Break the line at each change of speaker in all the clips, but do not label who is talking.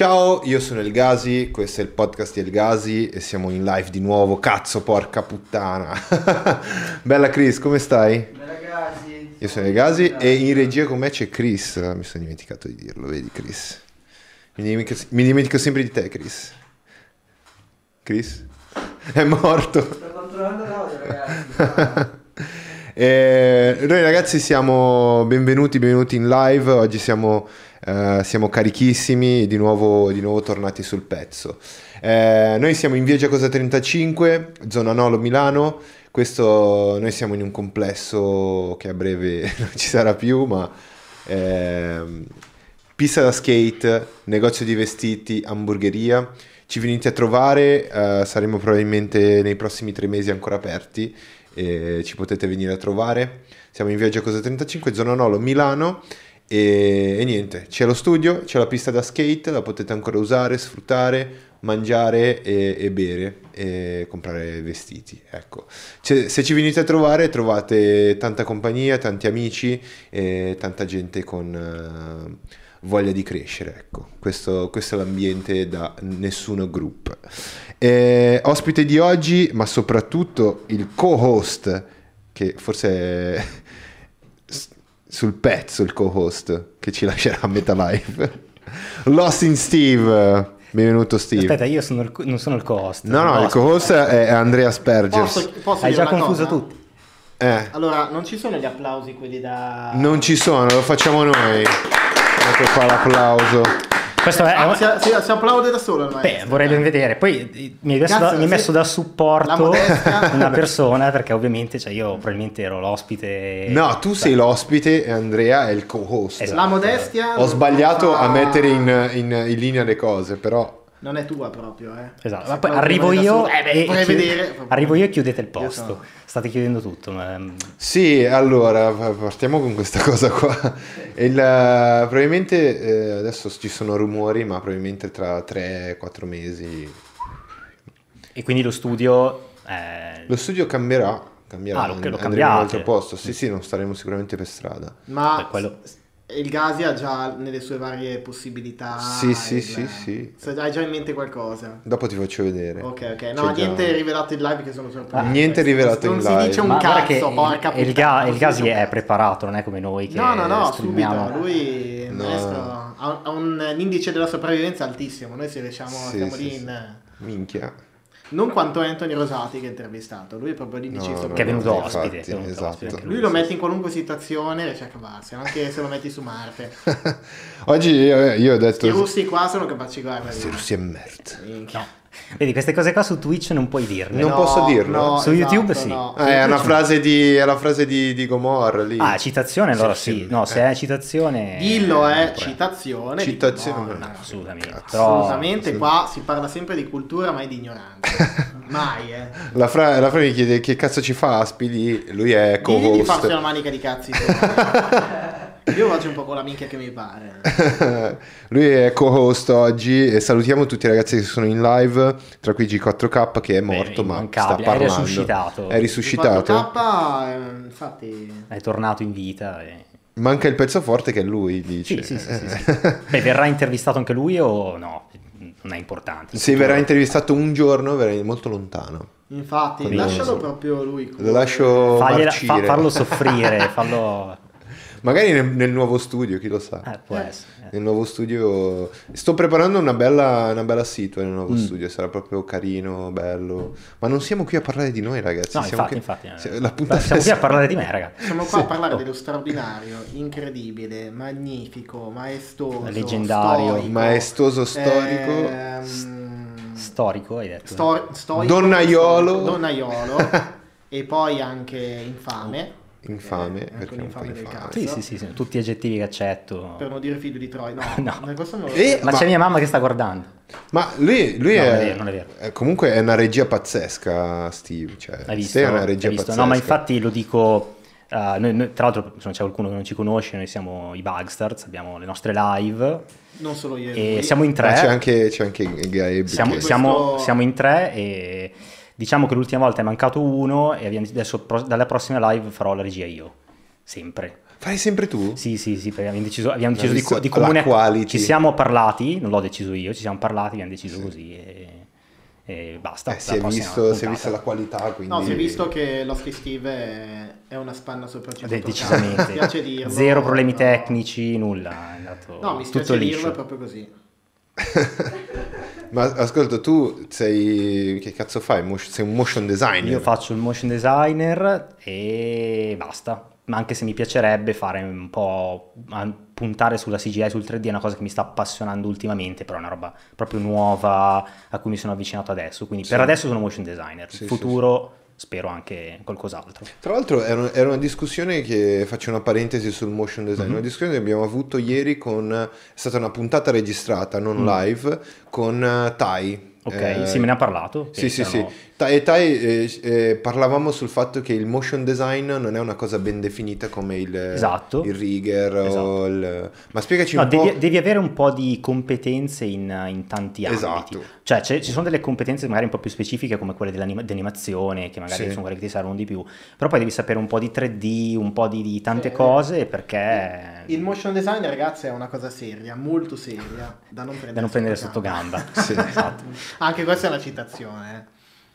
Ciao, io sono El Gasi, questo è il podcast di El Gasi e siamo in live di nuovo. Cazzo, porca puttana. Bella Chris, come stai?
Bella Gasi.
Io sono El Gasi e in regia con me c'è Chris. Mi sono dimenticato di dirlo, vedi Chris. Mi dimentico, mi dimentico sempre di te, Chris. Chris? È morto.
Sto controllando l'audio, ragazzi.
Eh, noi ragazzi siamo benvenuti, benvenuti in live, oggi siamo, eh, siamo carichissimi, di nuovo, di nuovo tornati sul pezzo. Eh, noi siamo in via Giacosa 35, zona Nolo Milano, questo, noi siamo in un complesso che a breve non ci sarà più, ma ehm, pista da skate, negozio di vestiti, hamburgeria. Ci venite a trovare, eh, saremo probabilmente nei prossimi tre mesi ancora aperti e ci potete venire a trovare. Siamo in via Giacosa 35, zona Nolo, Milano. E, e niente, c'è lo studio, c'è la pista da skate, la potete ancora usare, sfruttare, mangiare e, e bere e comprare vestiti. Ecco. C'è- se ci venite a trovare trovate tanta compagnia, tanti amici e tanta gente con eh, voglia di crescere. Ecco. Questo, questo è l'ambiente da nessuno group. Eh, ospite di oggi, ma soprattutto il co-host, che forse è sul pezzo il co-host, che ci lascerà a metà live. Lost in Steve. Benvenuto Steve.
Aspetta, io sono il non sono il co-host.
no, no, il co-host è Andrea Spergers.
Posso, posso
Hai già confuso
cosa?
tutti.
Eh,
Allora, non ci sono gli applausi quelli da...
non ci sono, lo facciamo noi. Ecco qua l'applauso.
Questo è,
Ah, si, si- si applaude da solo il
Beh, vorrei ben vedere. Poi eh, mi hai messo,
Cazzo,
da, mi hai
se-
messo da
la
supporto una persona, perché ovviamente cioè, io probabilmente ero l'ospite.
No, tu sei l'ospite e Andrea è il co-host.
Esatto.
La modestia...
Ho sbagliato
fa-
a mettere in, in- in linea le cose, però...
Non è tua proprio, eh.
Esatto,
Si
ma poi arrivo io,
solo. Eh beh,
e
vorrei
chiud-
vedere...
arrivo io e chiudete il posto.
sono-
State chiudendo tutto. ma, mm,
Sì, allora pa- partiamo con questa cosa qua. Il, eh, probabilmente eh, adesso ci sono rumori, ma probabilmente tra 3-4 mesi
E quindi lo studio. eh,
lo studio cambierà. Cambierà,
Ah, lo- lo
andremo in un altro posto. Sì, sì, non staremo sicuramente per strada.
Ma
Beh, quello-
s- il Gasi ha già nelle sue varie possibilità...
Sì, sì,
il-
sì, sì.
se Hai già in mente qualcosa?
Dopo ti faccio vedere.
Ok, ok.
C'è
No,
già-
niente rivelato in live che sono sorpreso.
Niente rivelato
non
in
si
live.
dice un
ma
cazzo, porca
il, il,
puttana,
Ga-
non
il
si
Gasi
dice un
è preparato, non è come noi che
No, no, no,
streamiamo.
subito. Lui il
No.
maestro, ha, ha un indice della sopravvivenza altissimo. Noi se riusciamo,
Sì,
siamo
sì,
lì
sì.
in.
Minchia.
Non quanto Anthony Rosati che ha intervistato, lui è proprio l'indice
No, no,
Che è venuto
infatti,
ospite, che è venuto
esatto.
ospite anche
Lui lo metti in qualunque situazione e riesce a cavarsi, anche se lo metti su Marte.
Oggi io, io ho detto...
I russi qua sono capaci, guarda. Di-
russi è merda.
Minchia.
Vedi, queste cose qua su Twitch non puoi dirle.
Non
No,
posso dirlo?
no,
Su
esatto,
YouTube sì.
no.
Ah, è una frase di, è la frase di, di Gomorra lì.
Ah, citazione allora
Sì,
sì. No, se
Eh.
è citazione...
Dillo è
eh,
citazione. di
Citazione.
Gomorra.
No, assolutamente.
Cazzo.
Però-
Assolutamente, qua si parla sempre di cultura, mai di ignoranza. mai, eh.
La Fra, la Fra mi chiede che cazzo ci fa Aspi lì, lui è
Digli di farsi una
co-host.
manica di cazzi. Io faccio un po' con la minchia che mi pare.
lui è co-host oggi e salutiamo tutti i ragazzi che sono in live, tra cui G4K che è morto ma sta
immancabile, è
parlando.
risuscitato.
È risuscitato.
Il 4K, eh, infatti...
È tornato in vita. e-
Manca il pezzo forte che è lui, dice.
Sì, sì, sì, sì, sì. Beh, verrà intervistato anche lui o no? Non è importante.
Se verrà intervistato un giorno, verrà molto lontano.
Infatti,
Quindi-
lascialo proprio lui.
Lo lascio
Fagliela- fa- farlo soffrire, fallo...
Magari nel, nel nuovo studio, chi lo sa.
Eh, può essere. eh.
Nel nuovo studio sto preparando una bella, una bella situa nel
Mm.
nuovo studio, sarà proprio carino, bello. Ma non siamo qui a parlare di noi, ragazzi.
No,
siamo
infatti,
che-
infatti. eh.
La puntata
Siamo qui a parlare di me, raga.
Siamo qua a parlare
Oh.
dello straordinario, incredibile, magnifico, maestoso,
Leggendario.
storico,
maestoso storico.
ehm,
Storico, hai detto.
sto- stoico,
Donnaiolo.
storico, donnaiolo e poi anche infame.
Infame,
Eh,
perché
un
è un po'
infame.
Sì, sì, sì, sì, tutti aggettivi che accetto.
Per non dire figlio di Troia, no,
No.
ma questo non lo
E-
Ma,
Ma-
c'è mia mamma che sta guardando.
Ma lui, lui
No,
è,
non è vero, non è vero.
è- Comunque è una regia pazzesca, Steve. Cioè,
Hai visto?
Steve è una regia
Hai
pazzesca.
No, ma infatti lo dico. eh, noi- noi- tra l'altro, se non c'è qualcuno che non ci conosce, noi siamo i Bugstars, abbiamo le nostre live
Non solo io
e siamo in
Ma
tre.
c'è anche, c'è anche Gabe.
siamo,
che-
siamo-
Questo-
siamo in tre e diciamo che l'ultima volta è mancato uno e adesso pro- dalla prossima live farò la regia io. Sempre.
Fai sempre tu?
Sì, sì, sì, perché abbiamo deciso, abbiamo deciso di, co- di comune... Ci siamo parlati, non l'ho deciso io, ci siamo parlati, abbiamo deciso
Sì.
così e, e basta.
Eh, si, è visto, si è vista la qualità, quindi...
No, si è visto che l'Osky Steve è, è una spanna sopra il Mi
decisamente.
spiace dirlo.
Zero problemi
no.
tecnici, nulla. È andato
No, mi
tutto
spiace dirlo,
liscio.
è proprio così.
Ma ascolta, tu sei... Che cazzo fai? Sei un motion designer?
Io faccio il motion designer e basta. Ma anche se mi piacerebbe fare un po' puntare sulla CGI, sul 3D, è una cosa che mi sta appassionando ultimamente, però è una roba proprio nuova a cui mi sono avvicinato adesso. Quindi per
Sì.
adesso sono motion designer.
Sì,
In
sì,
futuro spero anche qualcos'altro.
Tra l'altro era, era una discussione che faccio una parentesi sul motion design,
Mhm.
una discussione che abbiamo avuto ieri con è stata una puntata registrata, non
Mm.
live, con eh, Tai.
Ok,
Eh,
sì, me ne ha parlato.
Sì, sì, sì. E Tai eh, eh, parlavamo sul fatto che il motion design non è una cosa ben definita come il,
Esatto.
il rigger o
Esatto.
il... Ma spiegaci
No,
un po'...
devi, devi avere un po' di competenze in, in tanti ambiti.
Esatto.
Cioè, ci sono delle competenze magari un po' più specifiche come quelle dell'anima- dell'animazione, che magari
Sì.
sono quelle che ti servono di più. Però poi devi sapere un po' di 3D, un po' di, di tante
Sì.
cose perché...
Il motion design, ragazzi, è una cosa seria, molto seria, da non prendere,
da non prendere sotto gamba.
Sì.
esatto.
Anche questa è una citazione.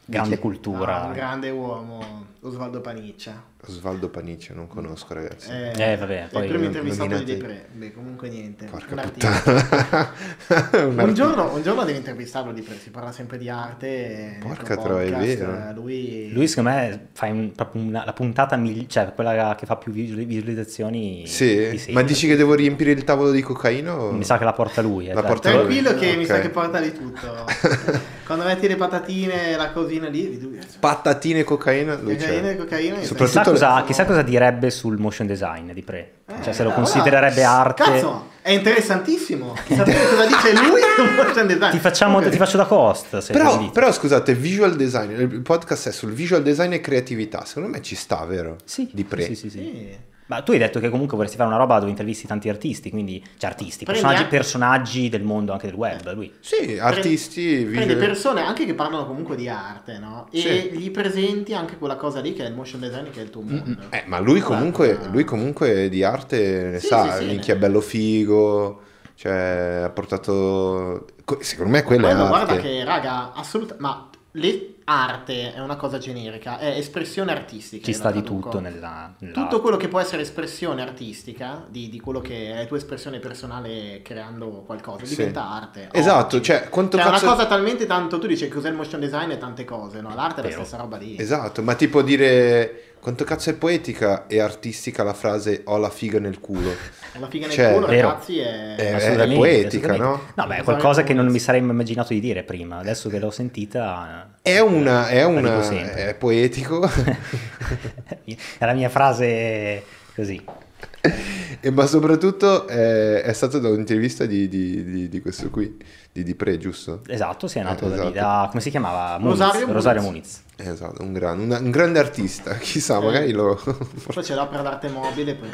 Grande cultura.
Ah, un grande uomo, Osvaldo Paniccia.
Osvaldo Panice, non conosco ragazzi.
Eh, vabbè,
È
poi
il primo intervistato di Depre. Beh, comunque niente.
Porca
un
puttana. Un
Un giorno, un giorno devi intervistarlo di Pre, si parla sempre di arte. nel
Porca troia, è vero.
eh, Lui,
Lui secondo me fa un- proprio una- la puntata, migli- cioè quella che fa più visual- visualizzazioni. di
Sì?
sempre.
Ma dici che devo riempire il tavolo di cocaina? o-
Mi sa che la porta lui. eh,
La
certo.
porta lui.
Tranquillo che mi
Ok.
sa che porta di tutto. Quando metti le patatine la cosina lì, lui.
Patatine e cocaina? Lui c'è.
Cocaina e cocaina.
Soprattutto-
cosa, chissà cosa direbbe sul motion design di Pre.
Eh,
cioè, se lo
allora,
considererebbe arte.
Cazzo, è interessantissimo. Sapere cosa dice lui sul motion design.
Ti, facciamo,
Ok.
ti faccio da cost. Se
Però, però scusate, visual design, il podcast è sul visual design e creatività, secondo me ci sta, vero?
Sì,
Di pre.
sì, sì, sì.
Sì.
Ma tu hai detto che comunque vorresti fare una roba dove intervisti tanti artisti, quindi cioè artisti, personaggi,
anche-
personaggi del mondo anche del web. Lui.
Sì, artisti,
Prendi
visual...
persone anche che parlano comunque di arte, no? E
Sì.
gli presenti anche quella cosa lì che è il motion design, che è il tuo mondo.
Eh, ma lui comunque, lui comunque di arte ne
Sì,
sa,
sì, sì,
minchia è
ne-
bello figo, cioè ha portato... co- Secondo me quella
Quello,
è arte.
guarda che, raga, assolutamente... Ma le- arte è una cosa generica, è espressione artistica.
Ci sta di tutto nella, nella-
Tutto quello che può essere espressione artistica, di, di quello che è la tua espressione personale creando qualcosa,
Sì.
diventa arte.
Esatto,
Oggi.
cioè quanto
Cioè, è
cazzo...
una cosa talmente tanto, tu dici cos'è il motion design e tante cose, no? L'arte è la
Vero.
stessa roba lì.
Esatto, ma tipo dire quanto cazzo è poetica e artistica la frase ho la figa nel culo.
La figa nel
Cioè,
culo,
vero.
ragazzi, è...
Eh,
Assolutamente,
poetica,
assolutamente.
no?
No, beh, è qualcosa che non mi sarei immaginato di dire prima. Adesso che l'ho sentita...
È una... È, una, è poetico,
è la mia frase così.
E, ma soprattutto è, è stato da un'intervista di, di, di, di questo qui, di Di Pre, giusto?
Esatto, si è nato
Eh,
da lì,
esatto.
da... come si chiamava? Muniz,
Rosario Muniz.
Rosario Muniz.
Esatto, un, gran- una- un grande artista, chissà,
Eh.
magari lo...
Poi c'è l'opera d'arte mobile, poi.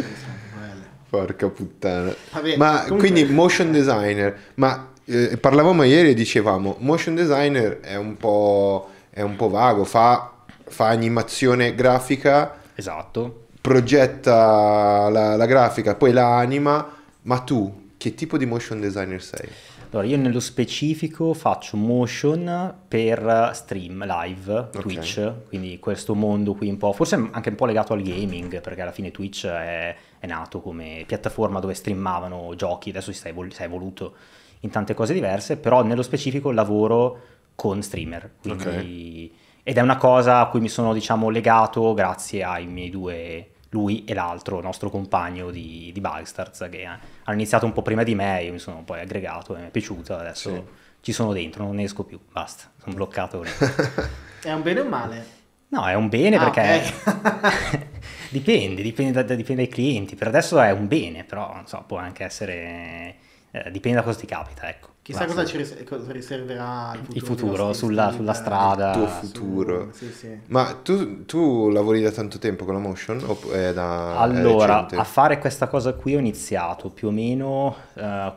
Porca puttana.
Vabbè,
ma
comunque-
quindi motion designer, ma eh, parlavamo ieri e dicevamo, motion designer è un po', è un po' vago, fa, fa animazione grafica,
Esatto.
Progetta la, la grafica, poi la anima, ma tu che tipo di motion designer sei?
Allora, io nello specifico faccio motion per stream live, Twitch, quindi questo mondo qui un po', forse anche un po' legato al gaming, perché alla fine Twitch è, è nato come piattaforma dove streamavano giochi, adesso si sta evol- si è evoluto in tante cose diverse, però nello specifico lavoro con streamer, quindi... Ed è una cosa a cui mi sono, diciamo, legato grazie ai miei due, lui e l'altro, nostro compagno di, di Bugstars, che hanno iniziato un po' prima di me, io mi sono poi aggregato e mi è piaciuto, adesso
Sì.
ci sono dentro, non ne esco più, basta, sono bloccato lì.
È un bene o un male?
No, è un bene
Ah,
perché
ok.
dipende, dipende, da- da- dipende dai clienti, per adesso è un bene, però non so, può anche essere, eh, dipende da cosa ti capita, ecco.
Chissà cosa ci ris- cosa riserverà il futuro.
Il futuro, sulla- sulla strada.
Il tuo
su-
futuro.
Sì, sì.
Ma tu, tu lavori da tanto tempo con la motion o è da
Allora, a fare questa cosa qui ho iniziato più o meno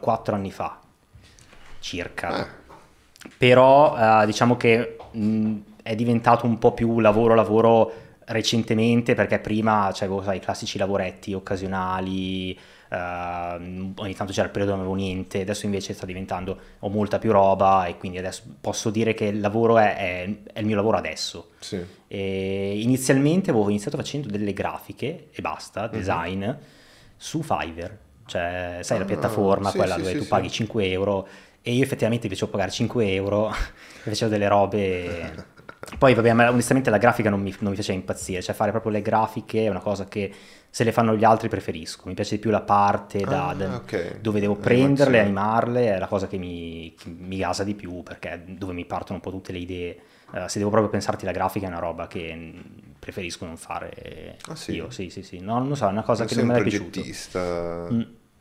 quattro anni fa, circa.
Ah,
Però eh, diciamo che mh, è diventato un po' più lavoro, lavoro recentemente, perché prima c'avevo sai, i classici lavoretti occasionali, Uh, ogni tanto c'era il periodo non avevo niente, adesso invece sta diventando, ho molta più roba e quindi adesso posso dire che il lavoro è, è, è il mio lavoro adesso.
Sì.
Inizialmente avevo iniziato facendo delle grafiche e basta,
Mhm.
design, su Fiverr, cioè sai la
Ah,
piattaforma,
sì,
quella
sì,
dove tu paghi 5 euro e io effettivamente invece pagare 5 euro facevo delle robe... Poi vabbè, ma onestamente la grafica non mi, non mi faceva impazzire, cioè fare proprio le grafiche è una cosa che se le fanno gli altri preferisco, mi piace di più la parte da,
Ah,
da-
ok.
dove devo prenderle, animarle, è la cosa che mi, che mi gasa di più perché dove mi partono un po' tutte le idee. Eh, se devo proprio pensarti la grafica è una roba che mm, preferisco non fare
Ah, sì?
io, sì sì sì, no, non lo so, è una cosa
Non
che non mi è piaciuta. Mm.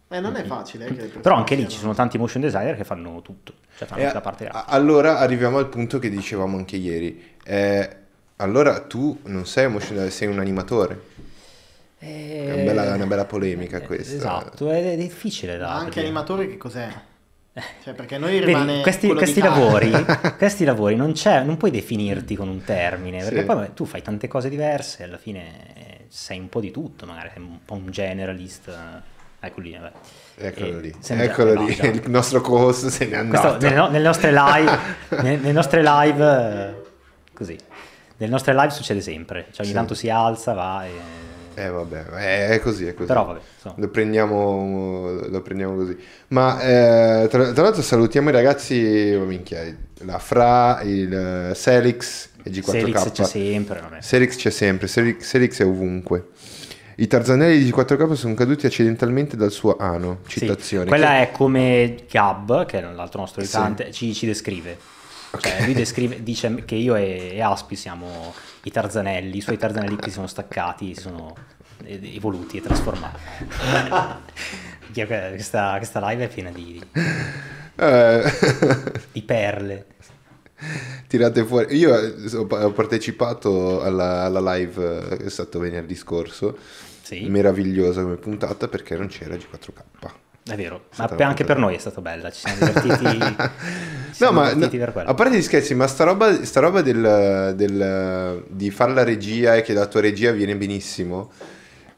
Eh, non è facile. eh,
Però anche lì ci sono tanti motion designer che fanno tutto, cioè fanno
E
anche la parte grafica.
allora arriviamo al punto che dicevamo anche ieri. Eh, allora tu non sei designer, sei un animatore. È una bella, una bella polemica
Eh,
questa.
Esatto, è, è difficile da
Ma anche
capire.
animatore che cos'è? Cioè, perché noi
Vedi,
rimane
questi,
quello di
questi
casa.
lavori, questi lavori non, c'è, non puoi definirti con un termine, perché
Sì.
poi tu fai tante cose diverse, alla fine eh, sei un po' di tutto, magari sei un po' un generalist. eh, Ecco lì, vabbè.
Eccolo
E-
lì,
se ne-
eccolo
no,
lì,
già.
il nostro co-host se n'è
Questo
andato.
nelle, no- nelle nostre live, ne- nelle nostre live, eh, così, nelle nostre live succede sempre, cioè ogni
Sì.
tanto si alza, va e...
Eh vabbè, è, così, è così.
Però vabbè, insomma.
Lo prendiamo, lo prendiamo così. Ma eh, tra, tra l'altro salutiamo i ragazzi, oh, minchia, la Fra, il eh, Selix e G4K.
Selix c'è sempre, vabbè.
Selix c'è sempre, Selix, Selix è ovunque. I tarzanelli di G4K sono caduti accidentalmente dal suo ano.
Sì,
Citazione.
quella
Che-
è come Gab, che è l'altro nostro
Sì.
aiutante, ci, ci descrive. Cioè, lui descrive, dice che io e, e Aspi siamo i tarzanelli, i suoi tarzanelli che si sono staccati, si sono eh, evoluti e trasformati. Questa, questa live è piena di,
Eh,
di perle.
tirate fuori. Io eh, ho partecipato alla, alla live eh, che è stato venerdì scorso.
Sì,
Meravigliosa come puntata perché non c'era G4K.
È vero, ma
stata
per-
una
anche
puntata-
per noi è stato bella, ci siamo divertiti. ci
No,
siamo
ma
divertiti
no, a parte gli scherzi, ma sta roba, sta roba del, del- di fare la regia e che la tua regia viene benissimo.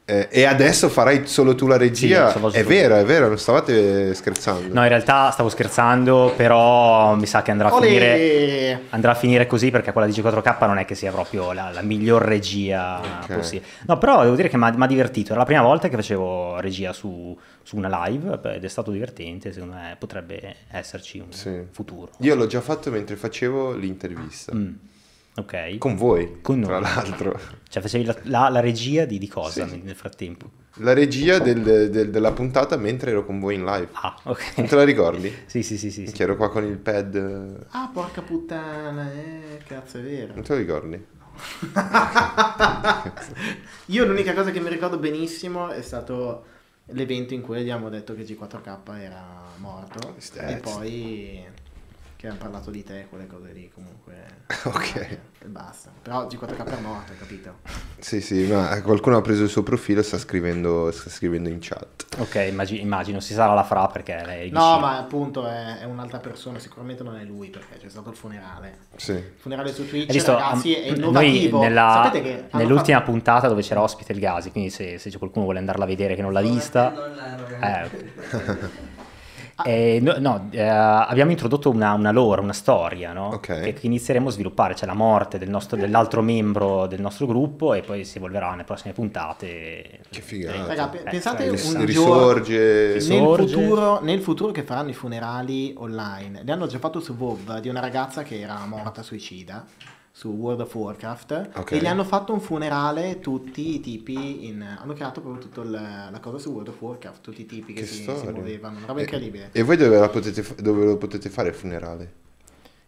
Eh, e adesso farai solo tu la regia.
Sì,
è vero, è vero, non stavate scherzando.
No, in realtà stavo scherzando, però mi sa che andrà a finire andrà a finire così perché quella di G4K non è che sia proprio la, la miglior regia
Ok.
possibile. No, però devo dire che mi ha divertito. Era la prima volta che facevo regia su, su una live ed è stato divertente. Secondo me potrebbe esserci un
Sì.
futuro.
Io l'ho già fatto mentre facevo l'intervista.
Mm, Ok.
Con voi,
Con
tra
noi.
l'altro.
Cioè facevi la, la- la regia di, di cosa
Sì.
nel frattempo?
La regia del- del- della puntata mentre ero con voi in live.
Ah, ok.
Non te la ricordi?
sì, sì, sì, sì. sì.
Che ero qua con il pad.
Ah, porca puttana, eh, cazzo è vero.
Non te lo ricordi?
Io l'unica cosa che mi ricordo benissimo è stato l'evento in cui abbiamo detto che G4K era morto
Stats.
e poi che abbiamo parlato di te, quelle cose lì comunque.
Ok.
E basta. Però G4K è morto, capito?
Sì, sì, ma qualcuno ha preso il suo profilo e sta scrivendo, sta scrivendo in chat.
Ok, immagi- immagino, si sarà la fra perché lei...
No, ma appunto è, è un'altra persona, sicuramente non è lui perché c'è stato il funerale.
Sì.
Il funerale su Twitch,
Hai visto,
ragazzi, è
am-
innovativo.
Noi nella-
Sapete che hanno
nell'ultima
fatto-
puntata dove c'era ospite il Gasi, quindi se, se c'è qualcuno vuole andarla a vedere che non l'ha vista...
Non
Eh, ok. Eh, no, no, eh, abbiamo introdotto una, una lore, una storia, no?
Ok.
che, inizieremo a sviluppare, c'è la morte del nostro- dell'altro membro del nostro gruppo e poi si evolverà nelle prossime puntate.
Che figata.
Raga, pe-
Eh,
pensate un
risorge.
Sì,
nel futuro, nel futuro che faranno i funerali online, li hanno già fatto su WoW di una ragazza che era morta suicida su World of Warcraft
Ok.
e gli hanno fatto un funerale tutti i tipi in, hanno creato proprio tutta la, la cosa su World of Warcraft tutti i tipi che,
Che
si, si muovevano una roba incredibile
E voi dove, la potete, dove lo potete fare il funerale?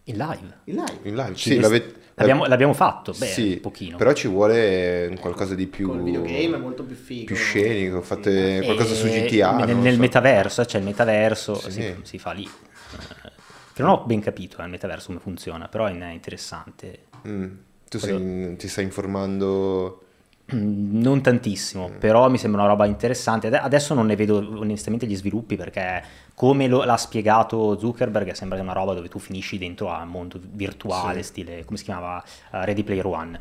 In live.
in live
In live? Sì, l'avete-
l'abbiamo, l'abbiamo fatto, beh,
sì,
un pochino.
Però ci vuole un qualcosa di più...
col videogame è molto più figo
più scenico,
Sì.
fate qualcosa su
E
GTA.
Nel, nel
so.
metaverso, c'è il metaverso,
Sì.
si, si fa lì. Eh, Che non ho ben capito eh, il metaverso come funziona, però è interessante.
Mm. Tu sei- ti stai informando...
Mm, Non tantissimo, però mi sembra una roba interessante. Ade- Adesso non ne vedo onestamente gli sviluppi perché come lo- l'ha spiegato Zuckerberg sembra una roba dove tu finisci dentro a un mondo virtuale,
Sì.
stile, come si chiamava, Uh, Ready Player One.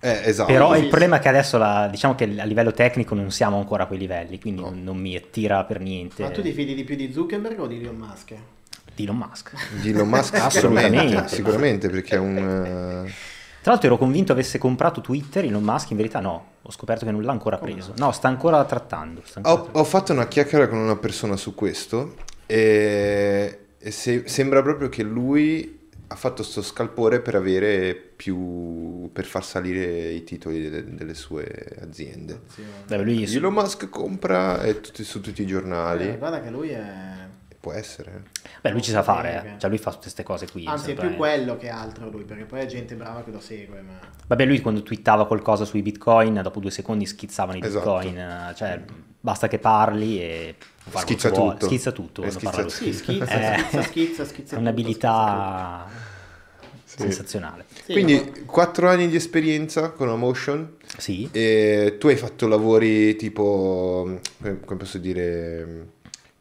Eh, esatto.
Però il problema è che adesso la- diciamo che a livello tecnico non siamo ancora a quei livelli, quindi
No.
non, non mi attira per niente
Ma tu ti fidi di più di Zuckerberg o di Elon Musk?
Di Elon Musk.
Di Elon Musk
Assolutamente.
sicuramente, perché è un... eh,
Tra l'altro ero convinto avesse comprato Twitter, Elon Musk in verità no, ho scoperto che non l'ha ancora preso. No, sta ancora trattando. sta ancora
Ho, ho fatto una chiacchiera con una persona su questo e, e se- sembra proprio che lui ha fatto sto scalpore per avere più... per far salire i titoli de- delle sue aziende.
Beh, lui su-
Elon Musk compra e tutti, su tutti i giornali.
Eh, guarda che lui è...
Può essere.
beh, lui ci sa fare, eh. cioè lui fa tutte queste cose qui.
Anzi, è più quello che altro lui, perché poi è gente brava che lo segue, ma...
Vabbè, lui quando twittava qualcosa sui bitcoin, dopo due secondi schizzavano i
Esatto.
bitcoin, eh, cioè basta che parli e
Schizza tutto.
Schizza tutto.
Schizza
parla lui.
Sì, schizza,
Eh,
schizza, schizza, schizza
È
tutto,
un'abilità
Sì.
sensazionale.
tutto. Sì,
Quindi 4 anni di esperienza con la Motion
Sì.
e tu hai fatto lavori tipo, come posso dire,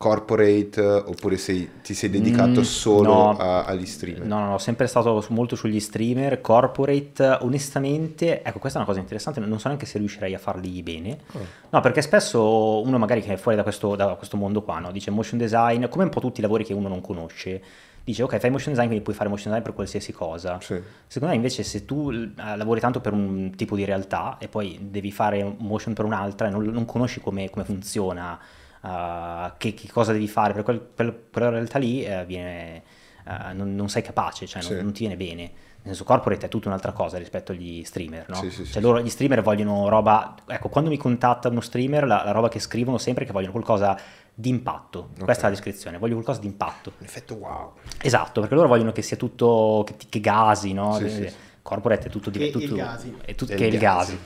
corporate oppure sei- ti sei dedicato
Mm,
solo
no.
a- agli streamer?
No, no, no, sempre stato molto sugli streamer, corporate, onestamente, ecco questa è una cosa interessante, non so neanche se riuscirei a farli bene,
Oh.
no perché spesso uno magari che è fuori da questo, da questo mondo qua, no? dice motion design, come un po' tutti i lavori che uno non conosce, dice ok fai motion design quindi puoi fare motion design per qualsiasi cosa,
Sì.
secondo me invece se tu eh, lavori tanto per un tipo di realtà e poi devi fare motion per un'altra e non, non conosci come, come funziona, uh, che, che cosa devi fare, per, quel- per- per quella realtà lì eh, viene, eh, non, non sei capace, cioè non,
Sì.
non ti viene bene. Nel senso, corporate è tutta un'altra cosa rispetto agli streamer, no?
Sì, sì,
cioè
sì.
loro, gli streamer vogliono roba, ecco, quando mi contatta uno streamer, la, la roba che scrivono sempre è che vogliono qualcosa di impatto.
Ok.
Questa è la descrizione, voglio qualcosa di impatto.
In effetti wow.
Esatto, perché loro vogliono che sia tutto, che, che gasi, no?
Sì, sì, sì.
Corporate è tutto
Che
tutto,
il gasi.
È tutto,
È
che
il
il
gasi.
gasi.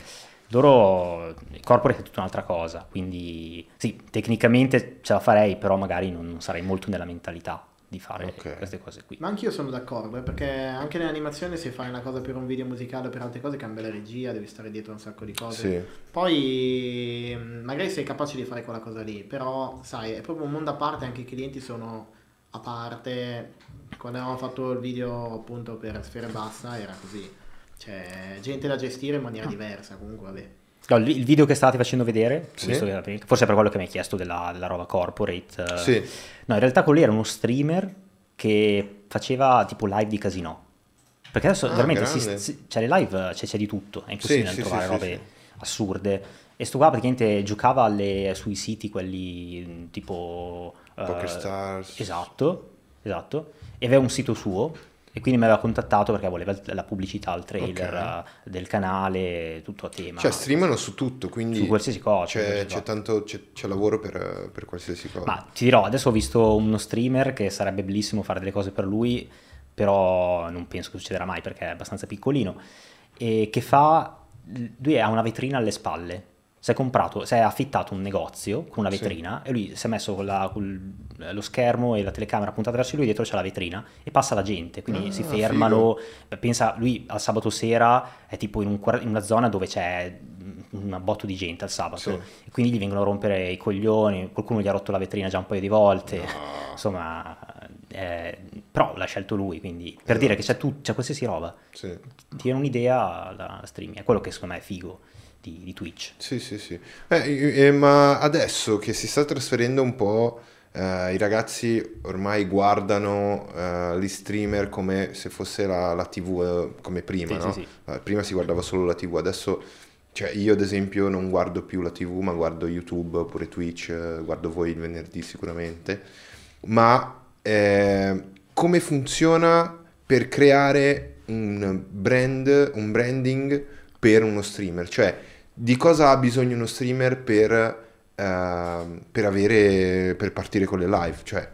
Loro, il corporate è tutta un'altra cosa, quindi sì, tecnicamente ce la farei, però magari non, non sarei molto nella mentalità di fare
Ok.
queste cose qui.
Ma anch'io sono d'accordo, eh, perché anche nell'animazione se fai una cosa per un video musicale o per altre cose cambia la regia, devi stare dietro un sacco di cose.
Sì.
Poi mh, magari sei capace di fare quella cosa lì, però sai, è proprio un mondo a parte, anche i clienti sono a parte. Quando avevamo fatto il video appunto per Sfere Bassa era così. C'è gente da gestire in maniera diversa, comunque vabbè.
No, il video che state facendo vedere,
Sì.
visto che- forse è per quello che mi hai chiesto della, della roba corporate. eh,
Sì.
No, in realtà quello era uno streamer che faceva tipo live di casino. Perché adesso
Ah,
veramente si, cioè le live c'è, c'è di tutto, è impossibile
Sì,
trovare
sì,
robe
sì,
assurde. E sto qua praticamente giocava alle- sui siti quelli tipo... eh,
Poker Stars.
Esatto, esatto. E aveva un sito suo e quindi mi aveva contattato perché voleva la pubblicità, il trailer
Ok.
eh, del canale, tutto a tema.
Cioè streamano su tutto, quindi
Su qualsiasi cosa,
C'è,
qualsiasi
c'è
cosa.
tanto c'è, c'è lavoro per, per qualsiasi cosa.
Ma ti dirò, adesso ho visto uno streamer che sarebbe bellissimo fare delle cose per lui, però non penso che succederà mai perché è abbastanza piccolino. E che fa, lui ha una vetrina alle spalle. Si è comprato, si è affittato un negozio con una
Sì.
vetrina e lui si è messo con la- col- lo schermo e la telecamera puntata verso lui, dietro c'è la vetrina e passa la gente, quindi
Ah,
si fermano. Pensa, lui al sabato sera è tipo in, un in una zona dove c'è un botto di gente al sabato
Sì.
e quindi gli vengono a rompere i coglioni, qualcuno gli ha rotto la vetrina già un paio di volte,
No.
insomma, eh, però l'ha scelto lui, quindi per
Esatto.
dire che c'è, tu- c'è qualsiasi roba,
Sì.
ti viene un'idea la streaming, è quello che secondo me è figo di, di Twitch.
Sì, sì, sì. Eh, eh, ma adesso che si sta trasferendo un po', eh, i ragazzi ormai guardano eh, gli streamer come se fosse la, la TV eh, come prima,
Sì,
no?
sì, sì.
Eh, prima si guardava solo la TV, adesso cioè io ad esempio non guardo più la TV, ma guardo YouTube oppure Twitch, guardo voi il venerdì sicuramente. Ma come funziona per creare un brand, un branding per uno streamer? Cioè, di cosa ha bisogno uno streamer per, ehm, per avere, per partire con le live? Cioè,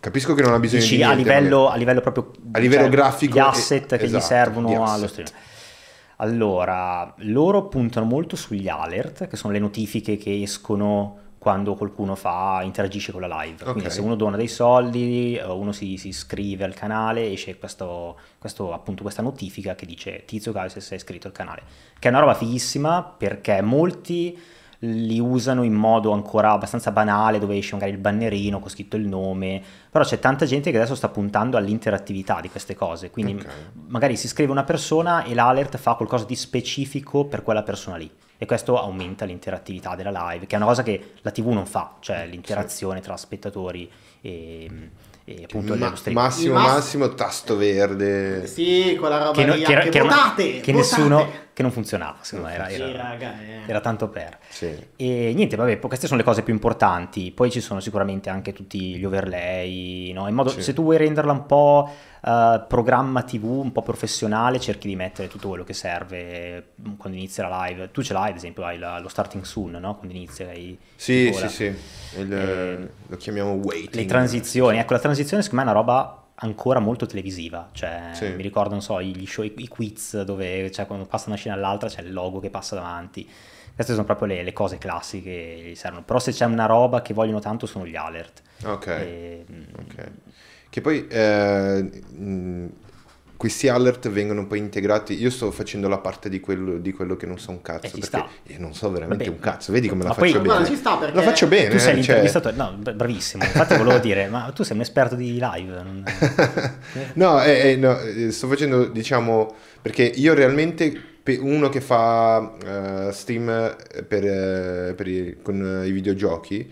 capisco che non ha bisogno
Dici
di
a
niente,
livello, a livello proprio
A livello
cioè,
grafico,
gli asset
eh,
che gli
esatto,
servono
gli
allo
asset.
streamer. Allora, loro puntano molto sugli alert, che sono le notifiche che escono quando qualcuno fa, interagisce con la live. Quindi
Ok.
se uno dona dei soldi, eh, uno si, si iscrive al canale, esce questo, questo, appunto, questa notifica che dice Tizio Caio se sei iscritto al canale. Che è una roba fighissima perché molti li usano in modo ancora abbastanza banale dove esce magari il bannerino con scritto il nome, però c'è tanta gente che adesso sta puntando all'interattività di queste cose, quindi
Ok.
magari si scrive una persona e l'alert fa qualcosa di specifico per quella persona lì e questo aumenta l'interattività della live, che è una cosa che la TV non fa, cioè l'interazione tra spettatori e, e appunto
Ma- massimo, massimo tasto verde.
Sì, quella roba
che, no- che che
votate,
che
votate.
nessuno che non funzionava secondo me era,
Sì,
era-
raga, eh.
era tanto per
Sì.
e niente vabbè queste sono le cose più importanti poi ci sono sicuramente anche tutti gli overlay no? in modo
Sì.
se tu vuoi renderla un po' eh, programma tv un po' professionale cerchi di mettere tutto quello che serve mm, quando inizia la live tu ce l'hai ad esempio hai la- lo starting soon no? quando inizia hai
Sì, sì, sì. Il-
Eh,
lo chiamiamo waiting.
le transizioni, ecco la transizione secondo me è una roba ancora molto televisiva, cioè
Sì.
mi ricordo, non so, gli show, i, quiz dove cioè, quando passa una scena all'altra c'è il logo che passa davanti, queste sono proprio le, le cose classiche che gli servono, però se c'è una roba che vogliono tanto sono gli alert.
Ok.
E, mm,
Ok. Che poi eh, mh, questi alert vengono poi integrati. Io sto facendo la parte di quello, di quello che non so un cazzo.
Eh,
perché io non so veramente
Vabbè,
un cazzo. Vedi come
ma
la
poi-
faccio
Guarda,
bene.
ci sta perché
La faccio bene.
tu sei
eh, cioè-
l'intervistatore, no, bravissimo, infatti volevo dire, ma tu sei un esperto di live.
no, eh, eh, no, eh, sto facendo, diciamo, perché io realmente, uno che fa eh, stream eh, per, eh, per i- con eh, i videogiochi,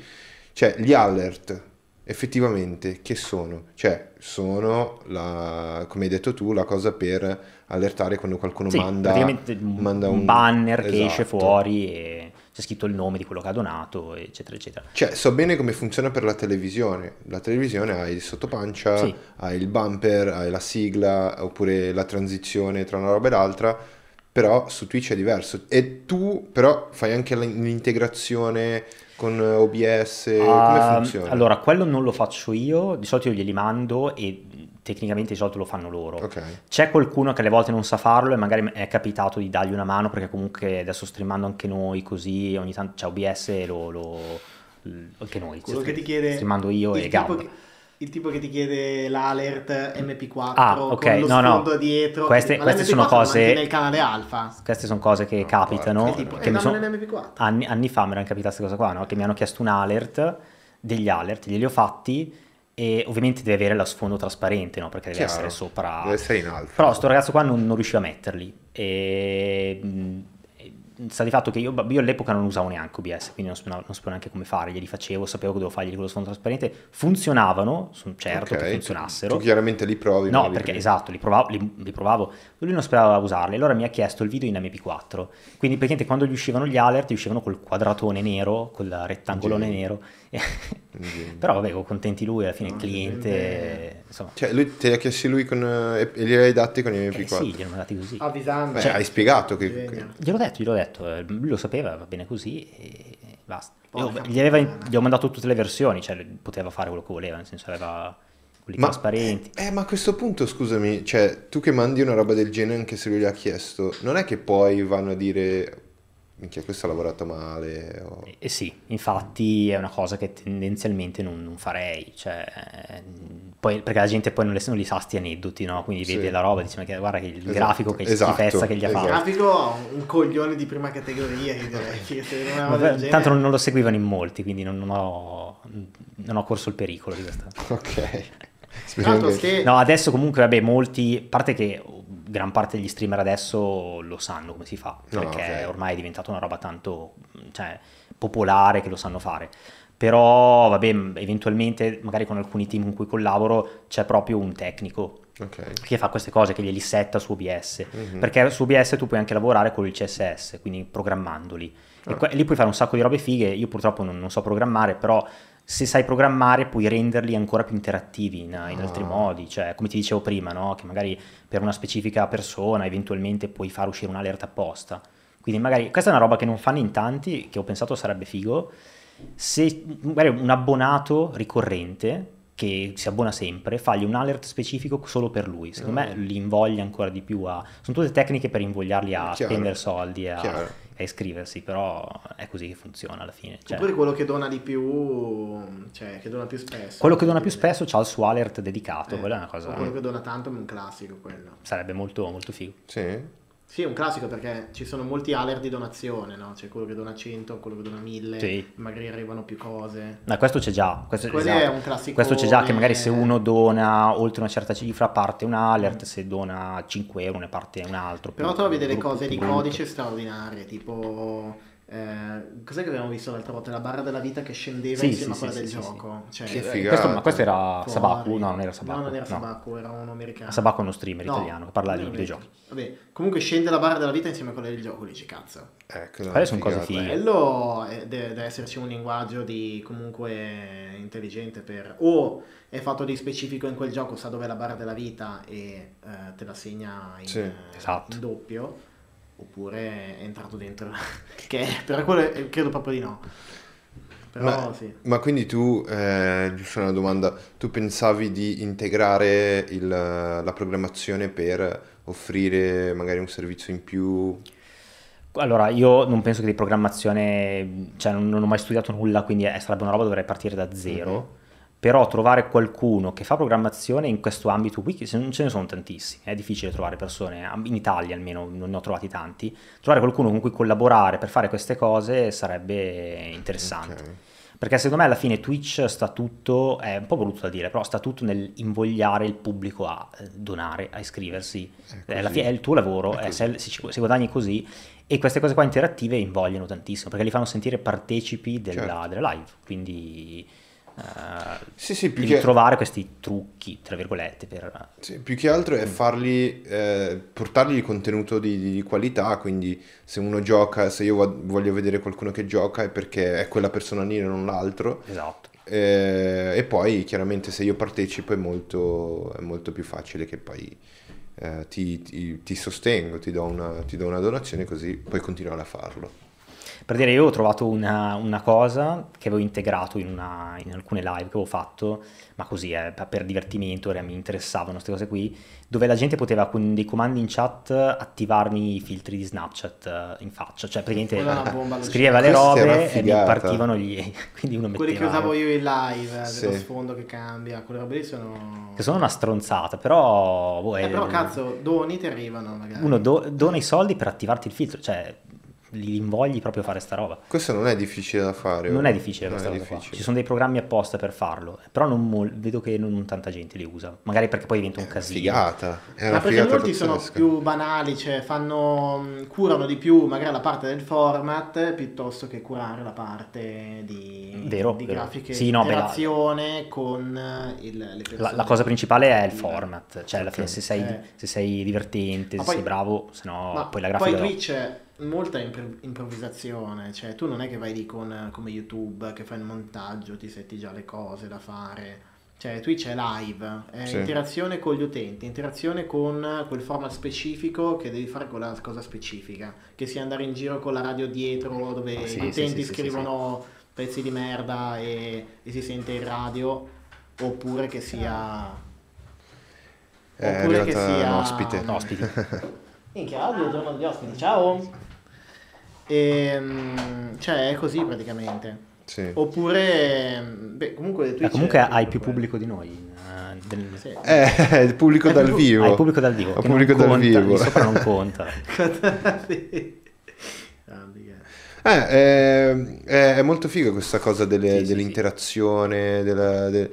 cioè gli alert, effettivamente, che sono? Cioè, sono, la, come hai detto tu, la cosa per allertare quando qualcuno
Sì,
manda, manda
un banner che esce
Esatto.
fuori e c'è scritto il nome di quello che ha donato, eccetera, eccetera.
Cioè, so bene come funziona per la televisione. La televisione hai il sottopancia,
Sì.
hai il bumper, hai la sigla, oppure la transizione tra una roba e l'altra, però su Twitch è diverso. E tu però fai anche l'integrazione con OBS, come
Ah,
funziona?
Allora, quello non lo faccio io, di solito io glieli mando e tecnicamente di solito lo fanno loro.
Ok,
C'è qualcuno che alle volte non sa farlo e magari è capitato di dargli una mano perché comunque adesso streamando anche noi così ogni tanto c'è OBS e lo, lo- anche noi
Quello
cioè,
che ti chiede
streamando io e Gab.
che- il tipo che ti chiede l'alert MP4
Ah, ok,
con lo
no, no.
sfondo dietro.
Queste- queste
l'MP4
sono cose-
nel canale alfa.
Queste sono cose che
No,
capitano.
tipo,
che
eh,
mi
dammi
sono-
l'MP4.
anni, anni fa mi erano capitate queste cose qua, no? che mi hanno chiesto un alert, degli alert, glieli ho fatti e ovviamente deve avere lo sfondo trasparente, no? perché deve
Chiaro.
essere sopra...
deve essere in alfa.
Però sto ragazzo qua non, non riusciva a metterli e mh, e sta di fatto che io, io all'epoca non usavo neanche OBS, quindi non sapevo, non sapevo neanche come fare, glieli facevo, sapevo che dovevo fargli con lo sfondo trasparente, funzionavano, sono certo
Ok,
che funzionassero.
Tu, chiaramente li provi.
No,
ma li-
perché esatto, li provavo, li, li provavo, lui non sapeva usarli, allora mi ha chiesto il video in MP4, quindi praticamente quando gli uscivano gli alert, gli uscivano col quadratone nero, col rettangolone
Genio.
nero, però vabbè, contenti lui, alla fine il
No,
cliente, insomma,
Cioè, lui te li ha chiesti lui con, eh, e glieli hai dati con i
eh,
MP4.
sì, gliel'hanno dati così.
Avvisando.
Beh, hai spiegato che...
Genio.
Gliel'ho detto, gliel'ho detto, eh, lui lo sapeva, va bene così e basta. Io- gli, aveva- gli ho mandato tutte le versioni, cioè poteva fare quello che voleva, nel senso aveva quelli
Ma,
trasparenti.
eh, ma a questo punto, scusami, cioè, tu che mandi una roba del genere anche se lui gli ha chiesto, non è che poi vanno a dire, minchia, questo ha lavorato male, o...
Eh, sì, infatti è una cosa che tendenzialmente non, non farei, cioè, eh, poi, perché la gente poi non, le, non li sa sti aneddoti, no? Quindi
Sì.
vede la roba e dice, ma che, guarda che il
Esatto,
grafico, che
esatto,
schifezza che gli ha
esatto.
Il
fatto.
grafico un coglione di prima categoria, che direi. che se non
tanto non, non lo seguivano in molti, quindi non, non ho, non ho corso il pericolo di questa.
Ok. Che-
No, adesso comunque, vabbè, molti, a parte che gran parte degli streamer adesso lo sanno come si fa,
No,
perché
ok.
ormai è diventata una roba tanto cioè, popolare che lo sanno fare. Però, vabbè, eventualmente, magari con alcuni team con cui collaboro, c'è proprio un tecnico
Ok.
che fa queste cose, che glieli setta su OBS.
Mhm.
Perché su OBS tu puoi anche lavorare con il CSS, quindi programmandoli. E
Ah.
que- lì puoi fare un sacco di robe fighe. Io purtroppo non, non so programmare, però se sai programmare puoi renderli ancora più interattivi in, in altri
Ah.
modi. Cioè, come ti dicevo prima, no? che magari per una specifica persona eventualmente puoi far uscire un alert apposta. Quindi magari questa è una roba che non fanno in tanti, che ho pensato sarebbe figo. Se magari un abbonato ricorrente che si abbona sempre, fagli un alert specifico solo per lui. Secondo
Ah.
me li invoglia ancora di più a... Sono tutte tecniche per invogliarli a
Chiaro.
spendere soldi a,
Chiaro.
A iscriversi, però è così che funziona alla fine. Cioè,
Oppure quello che dona di più, cioè che dona più spesso.
quello che dona più spesso ha il suo alert dedicato,
Eh,
quella è una cosa...
Quello che dona tanto è un classico quello.
Sarebbe molto, molto figo.
Sì?
Sì, è un classico perché ci sono molti alert di donazione, no? C'è quello che dona 100, quello che dona 1000,
Sì.
magari arrivano più cose.
No, questo c'è già. Questo,
Quello
esatto.
è un classico.
Questo c'è già che magari se uno dona oltre una certa cifra parte un alert, se dona 5 euro ne parte un altro.
Però trovi delle cose di codice straordinarie, tipo... eh, cos'è che abbiamo visto l'altra volta? La barra della vita che scendeva
Sì,
insieme
sì,
a quella
sì,
del
sì, sì,
gioco. Cioè,
Che
Eh,
figata.
questo, ma questo era
fuori.
Sabaku? No, non era Sabaku.
No, non era
no.
Sabaku, era uno americano.
Sabaku è uno streamer
No,
italiano che parla di
un
videogiochi.
Vabbè, comunque scende la barra della vita insieme a quella del gioco, dici cazzo.
Ecco, no,
Quelle sono cose
figata.
fighe.
Quello è- deve, deve esserci un linguaggio di comunque intelligente per o è fatto di specifico in quel gioco, sa dov'è la barra della vita e eh, te la segna in,
Sì,
eh,
esatto.
in doppio, oppure è entrato dentro, che però quello credo proprio di no. Però
Ma,
sì.
ma quindi tu, eh, giusto una domanda, tu pensavi di integrare il- la programmazione per offrire magari un servizio in più?
Allora, io non penso che di programmazione, cioè non, non ho mai studiato nulla, quindi è- sarebbe una roba dovrei partire da zero.
Mhm.
Però trovare qualcuno che fa programmazione in questo ambito qui, che non ce ne sono tantissimi, è difficile trovare persone, in Italia almeno non ne ho trovati tanti, trovare qualcuno con cui collaborare per fare queste cose sarebbe interessante.
Ok.
Perché secondo me alla fine Twitch sta tutto, è un po' brutto da dire, però sta tutto nel invogliare il pubblico a eh, donare, a iscriversi.
È così.
fine è il tuo lavoro, eh, se, se guadagni così. E queste cose qua interattive invogliano tantissimo, perché li fanno sentire partecipi della,
Certo.
della live. Quindi eh,
Sì, sì, più che,
trovare questi trucchi, tra virgolette, per...
sì, più che altro è farli, eh, portargli contenuto di, di qualità, quindi se uno gioca, se io vo- voglio vedere qualcuno che gioca è perché è quella persona lì e non l'altro.
Esatto.
Eh, e poi chiaramente se io partecipo è molto, è molto più facile che poi eh, ti, ti- ti sostengo, ti do, una, ti do una donazione così puoi continuare a farlo.
Per dire, io ho trovato una, una cosa che avevo integrato in, una- in alcune live che avevo fatto, ma così, eh, per- divertimento, era- mi interessavano queste cose qui, dove la gente poteva con dei comandi in chat attivarmi i filtri di Snapchat eh, in faccia, cioè praticamente
bomba
scriveva le robe e mi partivano gli... quindi uno
Quelli che
metteva...
usavo io in live, eh,
Sì.
dello sfondo che cambia, quelle robe lì sono...
Che sono una stronzata, però... boh,
Eh,
è-
però cazzo, doni ti arrivano magari.
Uno do- dona i soldi per attivarti il filtro, cioè li invogli proprio a fare sta roba.
Questo non è difficile da fare.
Non
oh.
è difficile
Non
questa
è
cosa qua.
difficile.
Ci sono dei programmi apposta per farlo, però non mol- vedo che non tanta gente li usa. Magari perché poi diventa un
una
casino.
figata, è
Ma
una
perché
figata
molti sono
pazzesca.
più banali, cioè fanno, mh, curano di più magari la parte del format piuttosto che curare la parte di,
Vero,
di
vero.
grafiche
Sì, no,
interazione con eh, il, le persone.
La, la cosa principale è il format, cioè alla fine se sei,
Eh.
se sei divertente,
Ma
se
poi-
sei bravo, se no
Ma
poi la grafica...
poi. Twitch è molta impro- improvvisazione, cioè tu non è che vai lì con, come YouTube che fai il montaggio, ti setti già le cose da fare. Cioè Twitch è live, è
Sì.
interazione con gli utenti, interazione con quel format specifico che devi fare quella cosa specifica, che sia andare in giro con la radio dietro dove
Ah, sì,
gli utenti
sì,
scrivono pezzi di merda e, e si sente il radio, oppure che sia...
È
oppure che sia...
un ospite.
No, ospiti.
Minchia, il giorno degli ospiti, ciao! Ehm, cioè è così praticamente.
Sì.
Oppure, beh, comunque
Eh, comunque hai più pubblico di noi. eh, del-
Sì.
Eh, il pubblico
È
dal
più-
vivo.
Hai il pubblico dal vivo. Che
pubblico dal
conta,
vivo.
sopra non conta.
Sì. Eh.
Eh, è, è- molto figo questa cosa delle-
Sì, sì,
dell'interazione. della- de-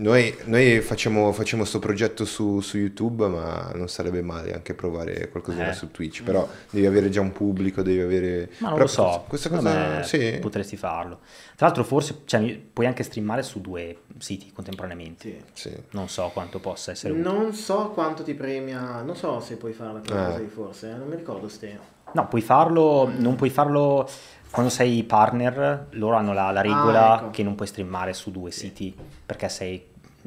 Noi, noi facciamo, facciamo sto progetto su, su YouTube, ma non sarebbe male anche provare qualcosina
Eh.
su Twitch. Però devi avere già un pubblico, devi avere...
Ma non
però
lo so,
Questa cosa, sì.
potresti farlo. Tra l'altro forse cioè, puoi anche streamare su due siti contemporaneamente.
Sì.
sì.
Non so quanto possa essere utile.
Non so quanto ti premia, non so se puoi farla quella
Eh.
cosa lì forse, eh, non mi ricordo ste.
No, puoi farlo, non puoi farlo quando sei partner, loro hanno la, la regola
Ah, ecco.
che non puoi streamare su due siti perché sei,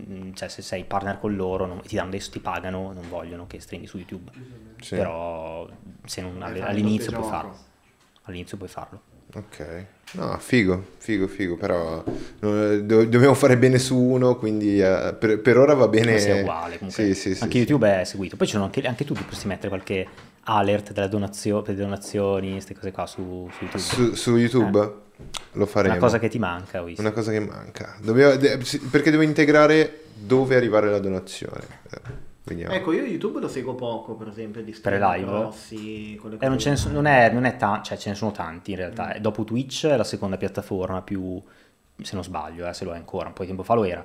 mm, cioè se sei partner con loro non- ti danno adesso ti pagano, non vogliono che streami su YouTube.
Sì.
Però se non, all'inizio puoi
doppio
farlo.
gioco.
All'inizio puoi farlo.
Ok, no, figo, figo, figo, però do- dobbiamo fare bene su uno, quindi eh, per, per ora va bene.
Ma sia uguale comunque.
Sì, sì, sì,
anche
sì.
YouTube è seguito. Poi ci sono anche, anche tu ti potresti mettere qualche alert della donazio- per le donazioni, queste cose qua su, su YouTube.
Su, su YouTube lo faremo.
Una cosa che ti manca, ho visto.
Una cosa che manca. Dobbiamo- de- perché devo integrare dove arrivare la donazione. Eh, Vediamo.
Ecco, io YouTube lo seguo poco, per esempio, di
Per live?
grossi,
Eh, non, ce ne
lì.
so- non è, non è ta- cioè ce ne sono tanti in realtà. Dopo Twitch è la seconda piattaforma più, se non sbaglio, eh, se lo è ancora, un po' di tempo fa lo era.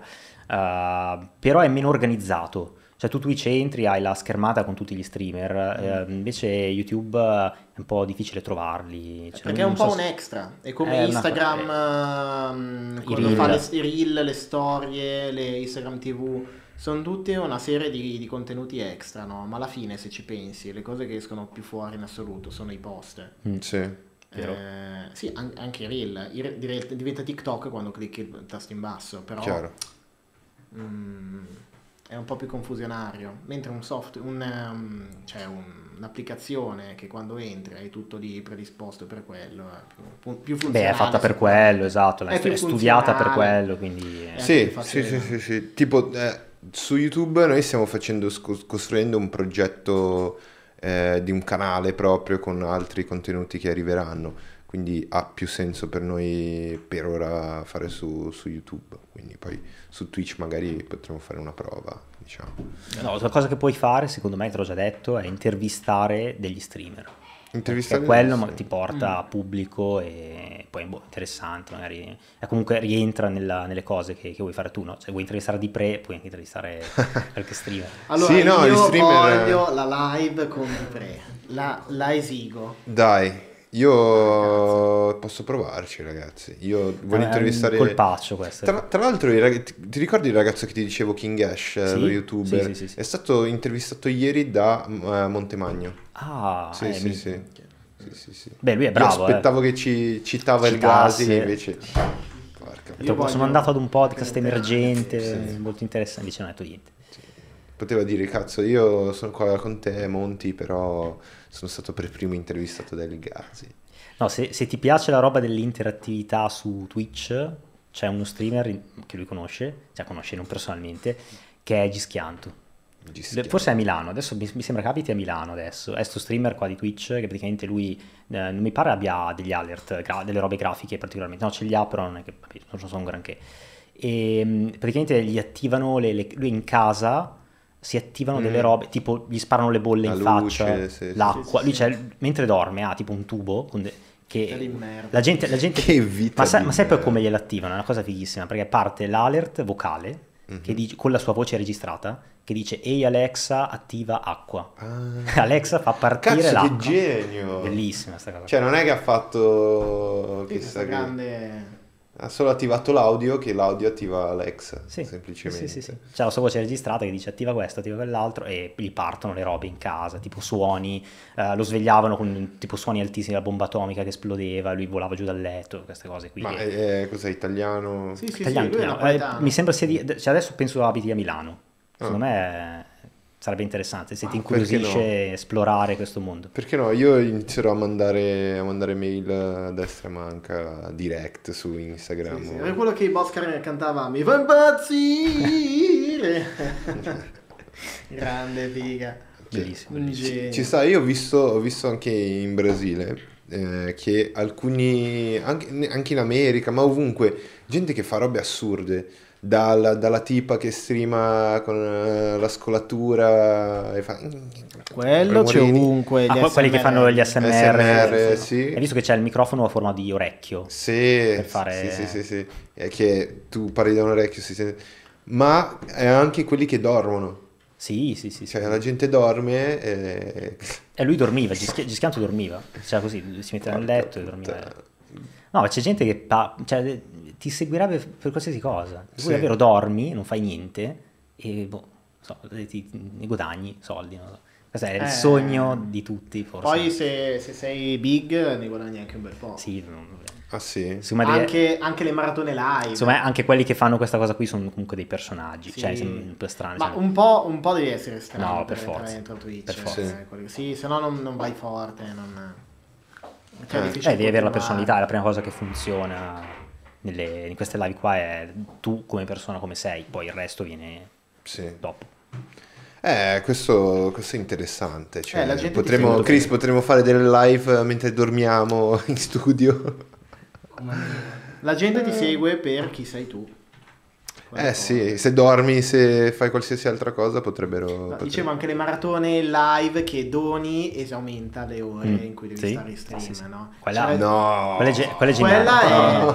Uh, però è meno organizzato. Cioè tu Twitch entri, hai la schermata con tutti gli streamer, eh, invece YouTube è un po' difficile trovarli. Cioè,
Perché è un
so
po'
se-
un'extra, è come
È una-
Instagram
eh,
ehm, quando
reel.
fa le, i reel, le storie, le Instagram TV, sono tutte una serie di, di contenuti extra, no? Ma alla fine se ci pensi, le cose che escono più fuori in assoluto sono i post.
Mm,
Sì.
Eh, sì, an- anche i reel. I re- direi- diventa TikTok quando clicchi il tasto in basso, però
Chiaro.
mm, è un po' più confusionario. Mentre un software, un, ehm, cioè un- un'applicazione che quando entri hai tutto lì predisposto per quello, è più, più
Beh,
funzionale.
è fatta per quello, esatto,
È più
è studiata per quello, quindi...
Eh,
Sì,
più
sì, sì, sì, sì. Tipo, eh, su YouTube noi stiamo facendo, costruendo un progetto eh, di un canale proprio con altri contenuti che arriveranno, quindi ha più senso per noi per ora fare su, su YouTube, quindi poi su Twitch magari potremo fare una prova, diciamo.
No, la cosa che puoi fare, secondo me, te l'ho già detto, è intervistare degli streamer.
Intervistare
Perché quello ma- ti porta a pubblico e poi boh, interessante, magari e comunque rientra nella- nelle cose che, che vuoi fare tu, no? Se vuoi intervistare di pre, puoi anche intervistare qualche streamer.
Allora,
Sì, no,
io
streamer-
voglio la live con Dupre, la, la esigo.
Dai, io posso provarci ragazzi, io voglio
È
intervistare...
un colpaccio questo.
Tra, tra l'altro, rag- ti, ricordi il ragazzo che ti dicevo King Ash, eh,
Sì,
lo youtuber?
sì, sì, sì.
È stato intervistato ieri da eh, Montemagno.
Ah,
Sì,
eh,
sì,
mi-
sì. Sì, sì.
Beh, lui è
Io
bravo, eh.
aspettavo che ci citava il
Citasse.
Gasi, invece... Porca
Io
Sono
voglio-
andato ad un podcast emergente, molto interessante, invece non ha detto niente.
Poteva dire, cazzo, io sono qua con te, Monti, però sono stato per primo intervistato da Gasi.
No, se, se ti piace la roba dell'interattività su Twitch, c'è uno streamer che lui conosce, cioè conosce non personalmente, che è Gischianto.
Gli schiavi.
Forse è a Milano, adesso mi, mi sembra che abiti a Milano adesso. È sto streamer qua di Twitch che praticamente lui, eh, non mi pare abbia degli alert, gra- delle robe grafiche particolarmente. No, ce li ha, però non è che non sono granché. E mh, praticamente gli attivano, le, le- lui in casa si attivano delle
Mm.
robe, tipo gli sparano le bolle
La
in
luce,
faccia,
sì,
l'acqua.
sì,
lui
sì.
c'è, mentre dorme ha tipo un tubo con de- che la gente, la gente
Che vita
ma, sai,
di
ma sai poi come gliel'attivano? È una cosa fighissima perché parte l'alert vocale
Mhm.
che dice- con la sua voce registrata che dice Ehi Alexa attiva acqua.
Ah.
Alexa fa partire
Cazzo, che
l'acqua.
genio!
Bellissima sta cosa.
Cioè, non è che ha fatto... Chissà
questa
che-
grande...
Ha solo attivato l'audio, che l'audio attiva Alexa,
Sì,
semplicemente.
Sì, sì, sì. C'è la sua voce registrata che dice attiva questo, attiva quell'altro e gli partono le robe in casa, tipo suoni, eh, lo svegliavano con tipo suoni altissimi, la bomba atomica che esplodeva, lui volava giù dal letto, queste cose qui.
Ma
che-
è, è- cos'è, italiano?
Sì, sì, sì,
Italiano, italiano. Eh, mi sembra sia di... cioè adesso penso abiti a Milano. Secondo
Ah.
me sarebbe interessante se ti
Ah,
incuriosisce esplorare questo mondo.
Perché no? Io inizierò a mandare, a mandare mail a destra e manca, direct su Instagram.
Sì, sì, Era quello che i Boscar cantava Mi fa impazzire Grande figa
Bellissimo.
Genio.
Ci sta, io ho visto, ho visto anche in Brasile eh, che alcuni, anche, anche in America, ma ovunque, gente che fa robe assurde. Dalla, dalla tipa che streama con eh, la scolatura e fa...
Quello c'è ovunque
Ah, que- quelli che
SMR.
fanno gli ASMR.
SMR,
sì.
sì.
Hai visto che c'è il microfono a forma di orecchio?
Sì,
per fare-
sì, sì, sì, sì. È che tu parli da un orecchio, si sente... Ma è anche quelli che dormono.
Sì, sì, sì. sì.
Cioè, la gente dorme e...
E lui dormiva, Gischia- Gischianto dormiva. Cioè così, si metteva nel letto e dormiva. No, ma c'è gente che pa- cioè, ti seguirebbe per qualsiasi cosa. Tu
Sì.
davvero dormi, non fai niente e boh, non so, ti, ne guadagni soldi. non so. Questo è il
Eh.
sogno di tutti, forse.
Poi se, se sei big ne guadagni anche un bel po'.
Sì, non-
Ah sì?
Anche, anche le maratone live.
insomma, anche quelli che fanno questa cosa qui sono comunque dei personaggi.
Sì.
Cioè, un po' strano.
Ma un po', un po' devi essere strano
No, per
entrare
forza.
dentro Twitch.
Per
forza.
eh, Sì, se no non, non vai forte. Non... Cioè,
Eh.
Eh, devi avere la personalità, è la prima cosa che funziona nelle- in queste live qua è tu come persona come sei, poi il resto viene
Sì.
dopo.
Eh, questo, questo è interessante. Cioè,
Eh,
potremmo. Chris, potremmo fare delle live mentre dormiamo in studio.
La gente ti segue per chi sei tu.
Eh sì, se dormi, se fai qualsiasi altra cosa potrebbero...
No,
potrebbero-
dicevo anche le maratone live che doni e aumenta le ore
Mm,
in cui devi
sì,
stare in stream,
sì, sì.
no?
Quella-
Cioè,
No!
Quella è ge- quella
quella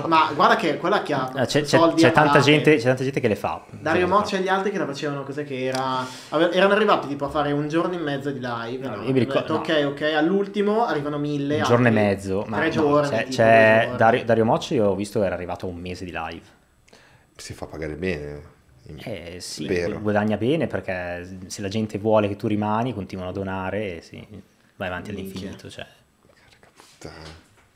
è... Ma guarda che quella che ha
Ah, C'è, c'è-
soldi
c'è tanta gente, c'è tanta gente che le fa.
Dario Moccia e gli altri che la facevano cos'è che era erano arrivati tipo a fare un giorno e mezzo di live
No,
no?
io mi ricordo-
detto, ok ok all'ultimo arrivano mille
Un giorno e mezzo. Ma
tre
no,
giorni
c'è,
tipo,
c'è. Dario, Dario Mocci, io ho visto che era arrivato a un mese di live.
Si fa pagare bene.
Eh sì,
Vero.
guadagna bene perché se la gente vuole che tu rimani, continuano a donare e sì, vai avanti all'infinito. Cioè.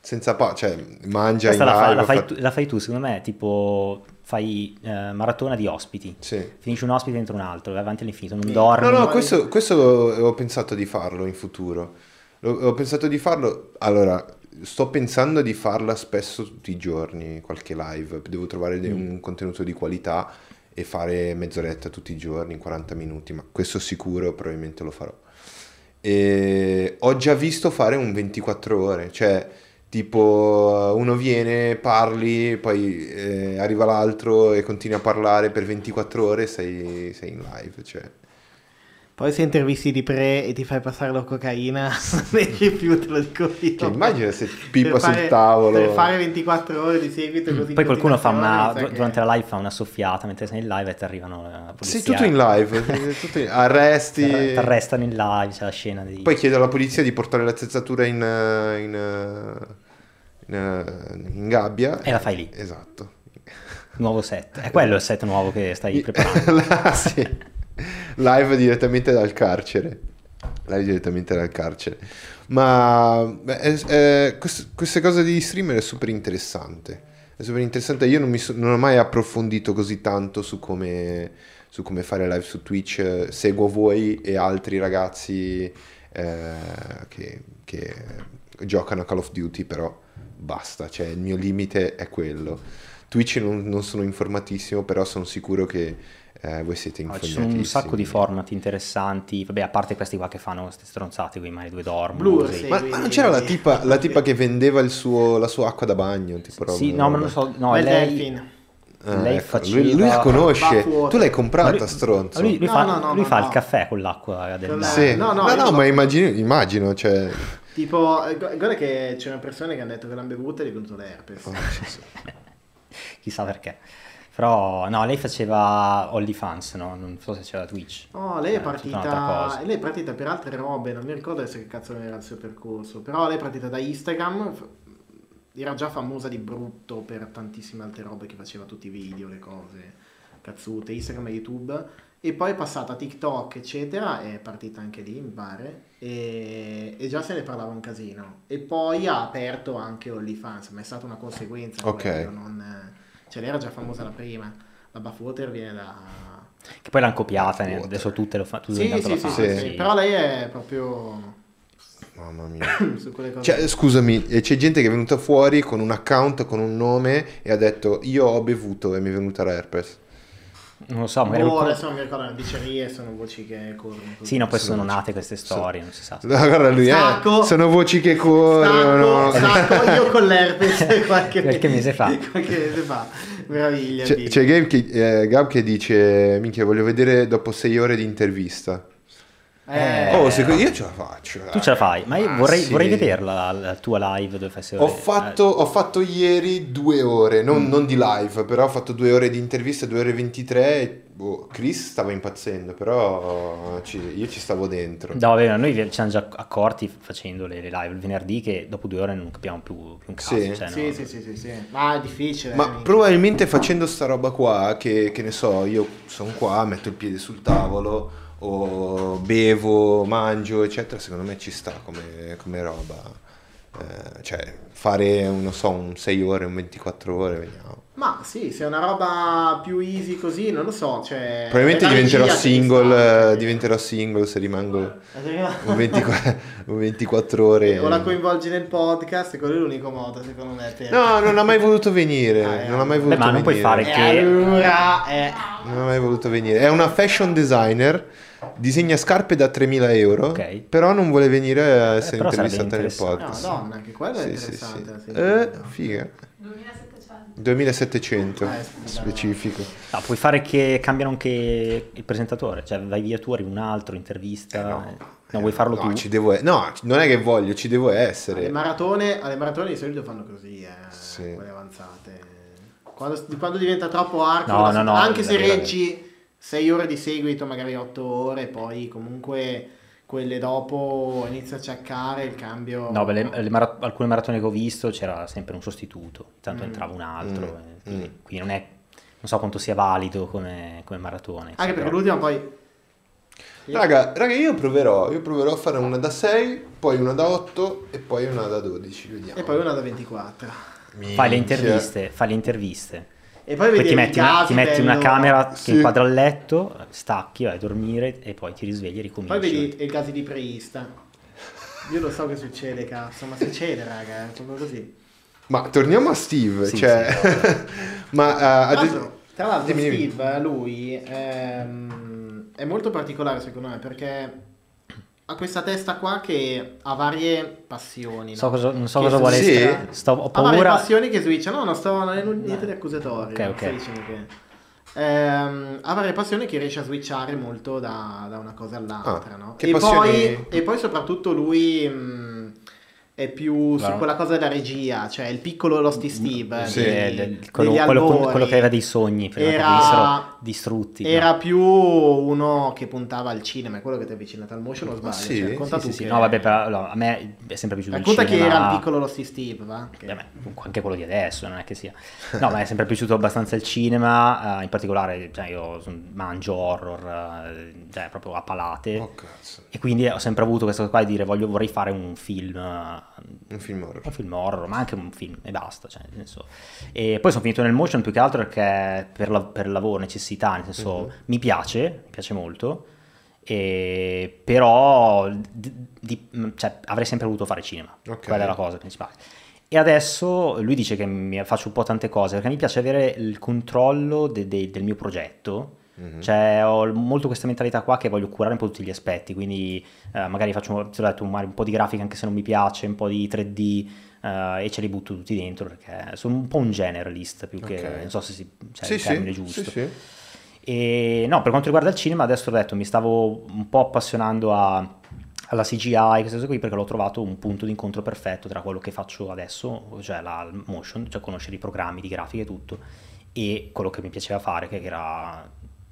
Senza pa... cioè, mangia
Questa
in
la, fa- la fai
fa-
tu, la fai tu, secondo me, tipo fai eh, maratona di ospiti.
Sì.
Finisci un ospite dentro un altro, vai avanti all'infinito, non dormi.
No, no, questo, questo ho pensato di farlo in futuro. Ho pensato di farlo. Allora, sto pensando di farla spesso tutti i giorni, qualche live. Devo trovare de-
Mm.
un contenuto di qualità e fare mezz'oretta tutti i giorni, 40 minuti, ma questo sicuro probabilmente lo farò. E ho già visto fare un 24 ore, cioè tipo uno viene, parli, poi eh, arriva l'altro e continui a parlare per 24 ore e sei, sei in live, cioè.
Poi se intervisti di pre e ti fai passare la cocaina non esci più te lo dico io
Cioè, immagina se pippa
Per
sul
fare-
tavolo.
per fare 24 ore di seguito così
Poi qualcuno fa una,
sa
durante
che-
la live fa una soffiata mentre sei in live e ti arrivano la polizia.
Sei tutto in live, sei tutto in- arresti.
Ti arrestano in live, c'è la scena di...
Poi chiedo alla polizia di portare l'attrezzatura in, eh, in, eh, in, eh, in gabbia.
E la fai lì.
Esatto.
Nuovo set. È quello il set nuovo che stai preparando.
La- sì. Live direttamente dal carcere. Live direttamente dal carcere. Ma beh, è- quest- queste cose di streamer è super interessante. È super interessante. Io non, so- non ho mai approfondito così tanto su come, su come fare live su Twitch. Seguo voi e altri ragazzi eh, che, che giocano a Call of Duty, però basta. Cioè, il mio limite è quello. Twitch non, non sono informatissimo, però sono sicuro che eh, voi siete
No,
informatissimi.
ci sono un sacco di format interessanti, vabbè, a parte questi qua che fanno queste stronzate, quei mani due dormono.
Blur,
così.
sì.
Ma, ma non c'era la tipa, la tipa che vendeva il suo- la sua acqua da bagno? Tipo
Sì, no, ma non so, no,
Bel
lei...
Delfin.
Ah,
lei
ecco,
faceva-
lui, lui la conosce. Tu l'hai comprata,
lui-
stronzo.
Lui, lui
No,
fa,
no, no,
lui
no,
fa
no.
il caffè con l'acqua del
Sì.
No, no,
no, ma immagino, immagino, cioè...
Tipo, eh, gu- guarda che c'erano persone che hanno detto che l'hanno bevuta e è venuto l'herpes.
oh, sì, sì.
Chissà perché. Però, no, lei faceva OnlyFans, no? Non so se c'era Twitch.
Oh, lei è
Eh,
partita. Lei è partita per altre robe, non mi ricordo adesso che cazzo era il suo percorso. Però lei è partita da Instagram. Era già famosa di brutto per tantissime altre robe che faceva tutti i video, le cose, cazzute, Instagram e YouTube. E poi è passata a TikTok, eccetera, è partita anche lì, mi pare. E, e già se ne parlava un casino. E poi ha aperto anche OnlyFans, ma è stata una conseguenza.
Ok.
non- cioè lei era già famosa la prima. La Baffwater viene da...
Che poi l'hanno copiata, ne- adesso tutte lo fanno.
Sì, sì, sì, sì,
sì.
sì. Però lei è proprio
Mamma mia.
su quelle cose.
Cioè, scusami, e c'è gente che è venuta fuori con un account, con un nome e ha detto io ho bevuto e mi è venuta l'herpes.
Non lo so, magari... Qualcuno-
adesso non mi ricordo, le dicerie sono voci che corrono.
Sì, no, poi
Sono-
sono nate queste storie, non si sa.
No, guarda lui,
Stacco.
eh, sono voci che corrono.
Stacco, stacco io con l'herpes qualche,
Qualche mese fa.
qualche mese fa. Meraviglia.
C'è, c'è Gabe che, eh, Gab che dice, minchia, voglio vedere dopo sei ore di intervista.
Eh,
Oh, secondo io ce la faccio.
Tu ce la fai, ma io
Ah,
vorrei,
sì.
vorrei vederla, la, la tua live dove fai sei
Ho fatto, ho fatto ieri due ore, non, non di live, però ho fatto due ore di intervista, due ore e 23. e, boh, Chris stava impazzendo, però ci- io ci stavo dentro.
No, vabbè, noi ci siamo già accorti facendo le, le live il venerdì che dopo due ore non capiamo più, più un cazzo.
Sì.
cioè,
sì,
no.
sì, sì, sì, sì. Ma è difficile.
Ma
eh, minchia.
probabilmente facendo sta roba qua, che, che ne so, io sono qua, metto il piede sul tavolo, o bevo, mangio, eccetera, secondo me ci sta come, come roba. Eh, cioè, fare, non so, un 6 ore, un 24 ore, vediamo.
Ma sì, se è una roba più easy così, non lo so. Cioè,
Probabilmente diventerò single, eh, diventerò single se rimango
Eh,
un 24, un 24 ore.
O la coinvolgi nel podcast, quello è l'unico modo, secondo me. Per...
No, non ha mai voluto venire,
Ah, eh.
non ha mai
Beh,
voluto
ma non puoi
venire.
fare
E
che-
allora, eh,
Non ha mai voluto venire. È una fashion designer, disegna scarpe da 3.000 euro,
Ok.
però non vuole venire a essere
sarebbe
intervistata nel
interessante.
no,
podcast.
Madonna, anche quello è
Sì, sì,
interessante.
sì.
sì.
Eh, figa.
2700.
2700
Eh, scusa,
specifico.
No, puoi fare che cambiano anche il presentatore, cioè vai via tu, arrivi un altro, intervista.
Eh, no.
eh. No, vuoi farlo
no,
tu?
Ci devo, no, non è che voglio, ci devo
Alle
essere.
maratone, alle maratone di solito fanno così, eh,
Sì.
quelle avanzate. Quando, quando diventa troppo arco,
No,
la-
no, no,
anche se reggi 6 ore di seguito, magari 8 ore, poi comunque quelle dopo inizia a ciaccare il cambio.
No, beh, le- le mara- alcune maratone che ho visto c'era sempre un sostituto, intanto
Mm.
entrava un altro,
Mm.
eh, quindi,
Mm.
quindi non è, non so quanto sia valido come, come maratone.
Anche perché
però-
l'ultima poi...
Raga, raga, io proverò, io proverò a fare una da 6, poi una da 8 e poi una da 12, vediamo.
E poi una da 24.
Fai le interviste, fai le interviste.
E poi
Poi
vedi
ti metti, una, ti metti una camera
Sì.
che inquadra il letto, stacchi, vai a dormire e poi ti risvegli e ricominci.
Poi vedi i casi di preista. Io lo so che succede, cazzo, ma succede, raga, è proprio così.
Ma torniamo a Steve,
Sì,
cioè... ma... eh,
Tra
ad-
l'altro, tra l'altro. Steve, lui, ehm, è molto particolare secondo me perché ha questa testa qua che ha varie passioni.
So
no?
cosa- non so
Che
cosa vuole
Sì.
essere. Sto, ho
Ha varie
paura.
passioni che switcha. No, non sto non è niente di accusatorio.
Ok, ok.
dicendo che... Ehm, ha varie passioni che riesce a switchare molto da, da una cosa all'altra,
Ah,
no?
che
e,
passioni-
poi, e poi soprattutto lui mh, è più su quella cosa della regia, cioè il piccolo Losty Steve.
Sì.
del- quello, quello- quello che aveva dei sogni prima
Era-
che distrutti. no?
Era più uno che puntava al cinema, è quello che ti è avvicinato al motion o sbaglio?
sì?
Cioè, racconta
Sì,
tu
sì, sì.
che-
No, vabbè, però allora, a me è sempre piaciuto
Racconta
il
che
cinema.
era il piccolo Losty Steve, va? Che-
beh, anche quello di adesso, non è che sia. No, ma è sempre piaciuto abbastanza il cinema, eh, in particolare cioè, io mangio horror, eh, cioè proprio a palate.
Oh cazzo,
E quindi ho sempre avuto questa cosa qua di dire voglio, vorrei fare un film, eh,
un film horror.
un film horror, ma anche un film e basta. Cioè, nel senso. E poi sono finito nel motion più che altro perché per, la- per lavoro, necessità, nel senso
Mhm.
mi piace, mi piace molto, e- però di- di- cioè, avrei sempre voluto fare cinema,
Ok.
quella è la cosa principale. E adesso lui dice che mi faccio un po' tante cose perché mi piace avere il controllo de- de- del mio progetto.
Mhm.
Cioè, ho molto questa mentalità qua che voglio curare un po' tutti gli aspetti, quindi eh, magari faccio detto, un po' di grafica anche se non mi piace, un po' di 3D eh, e ce li butto tutti dentro perché sono un po' un generalist più che,
Ok.
non so se si, c'è
sì,
il termine
sì,
giusto.
sì, sì.
E no, per quanto riguarda il cinema, adesso ho detto, mi stavo un po' appassionando a- alla CGI, queste cose qui, perché l'ho trovato un punto di incontro perfetto tra quello che faccio adesso, cioè la motion, cioè conoscere i programmi di grafica e tutto, e quello che mi piaceva fare, che era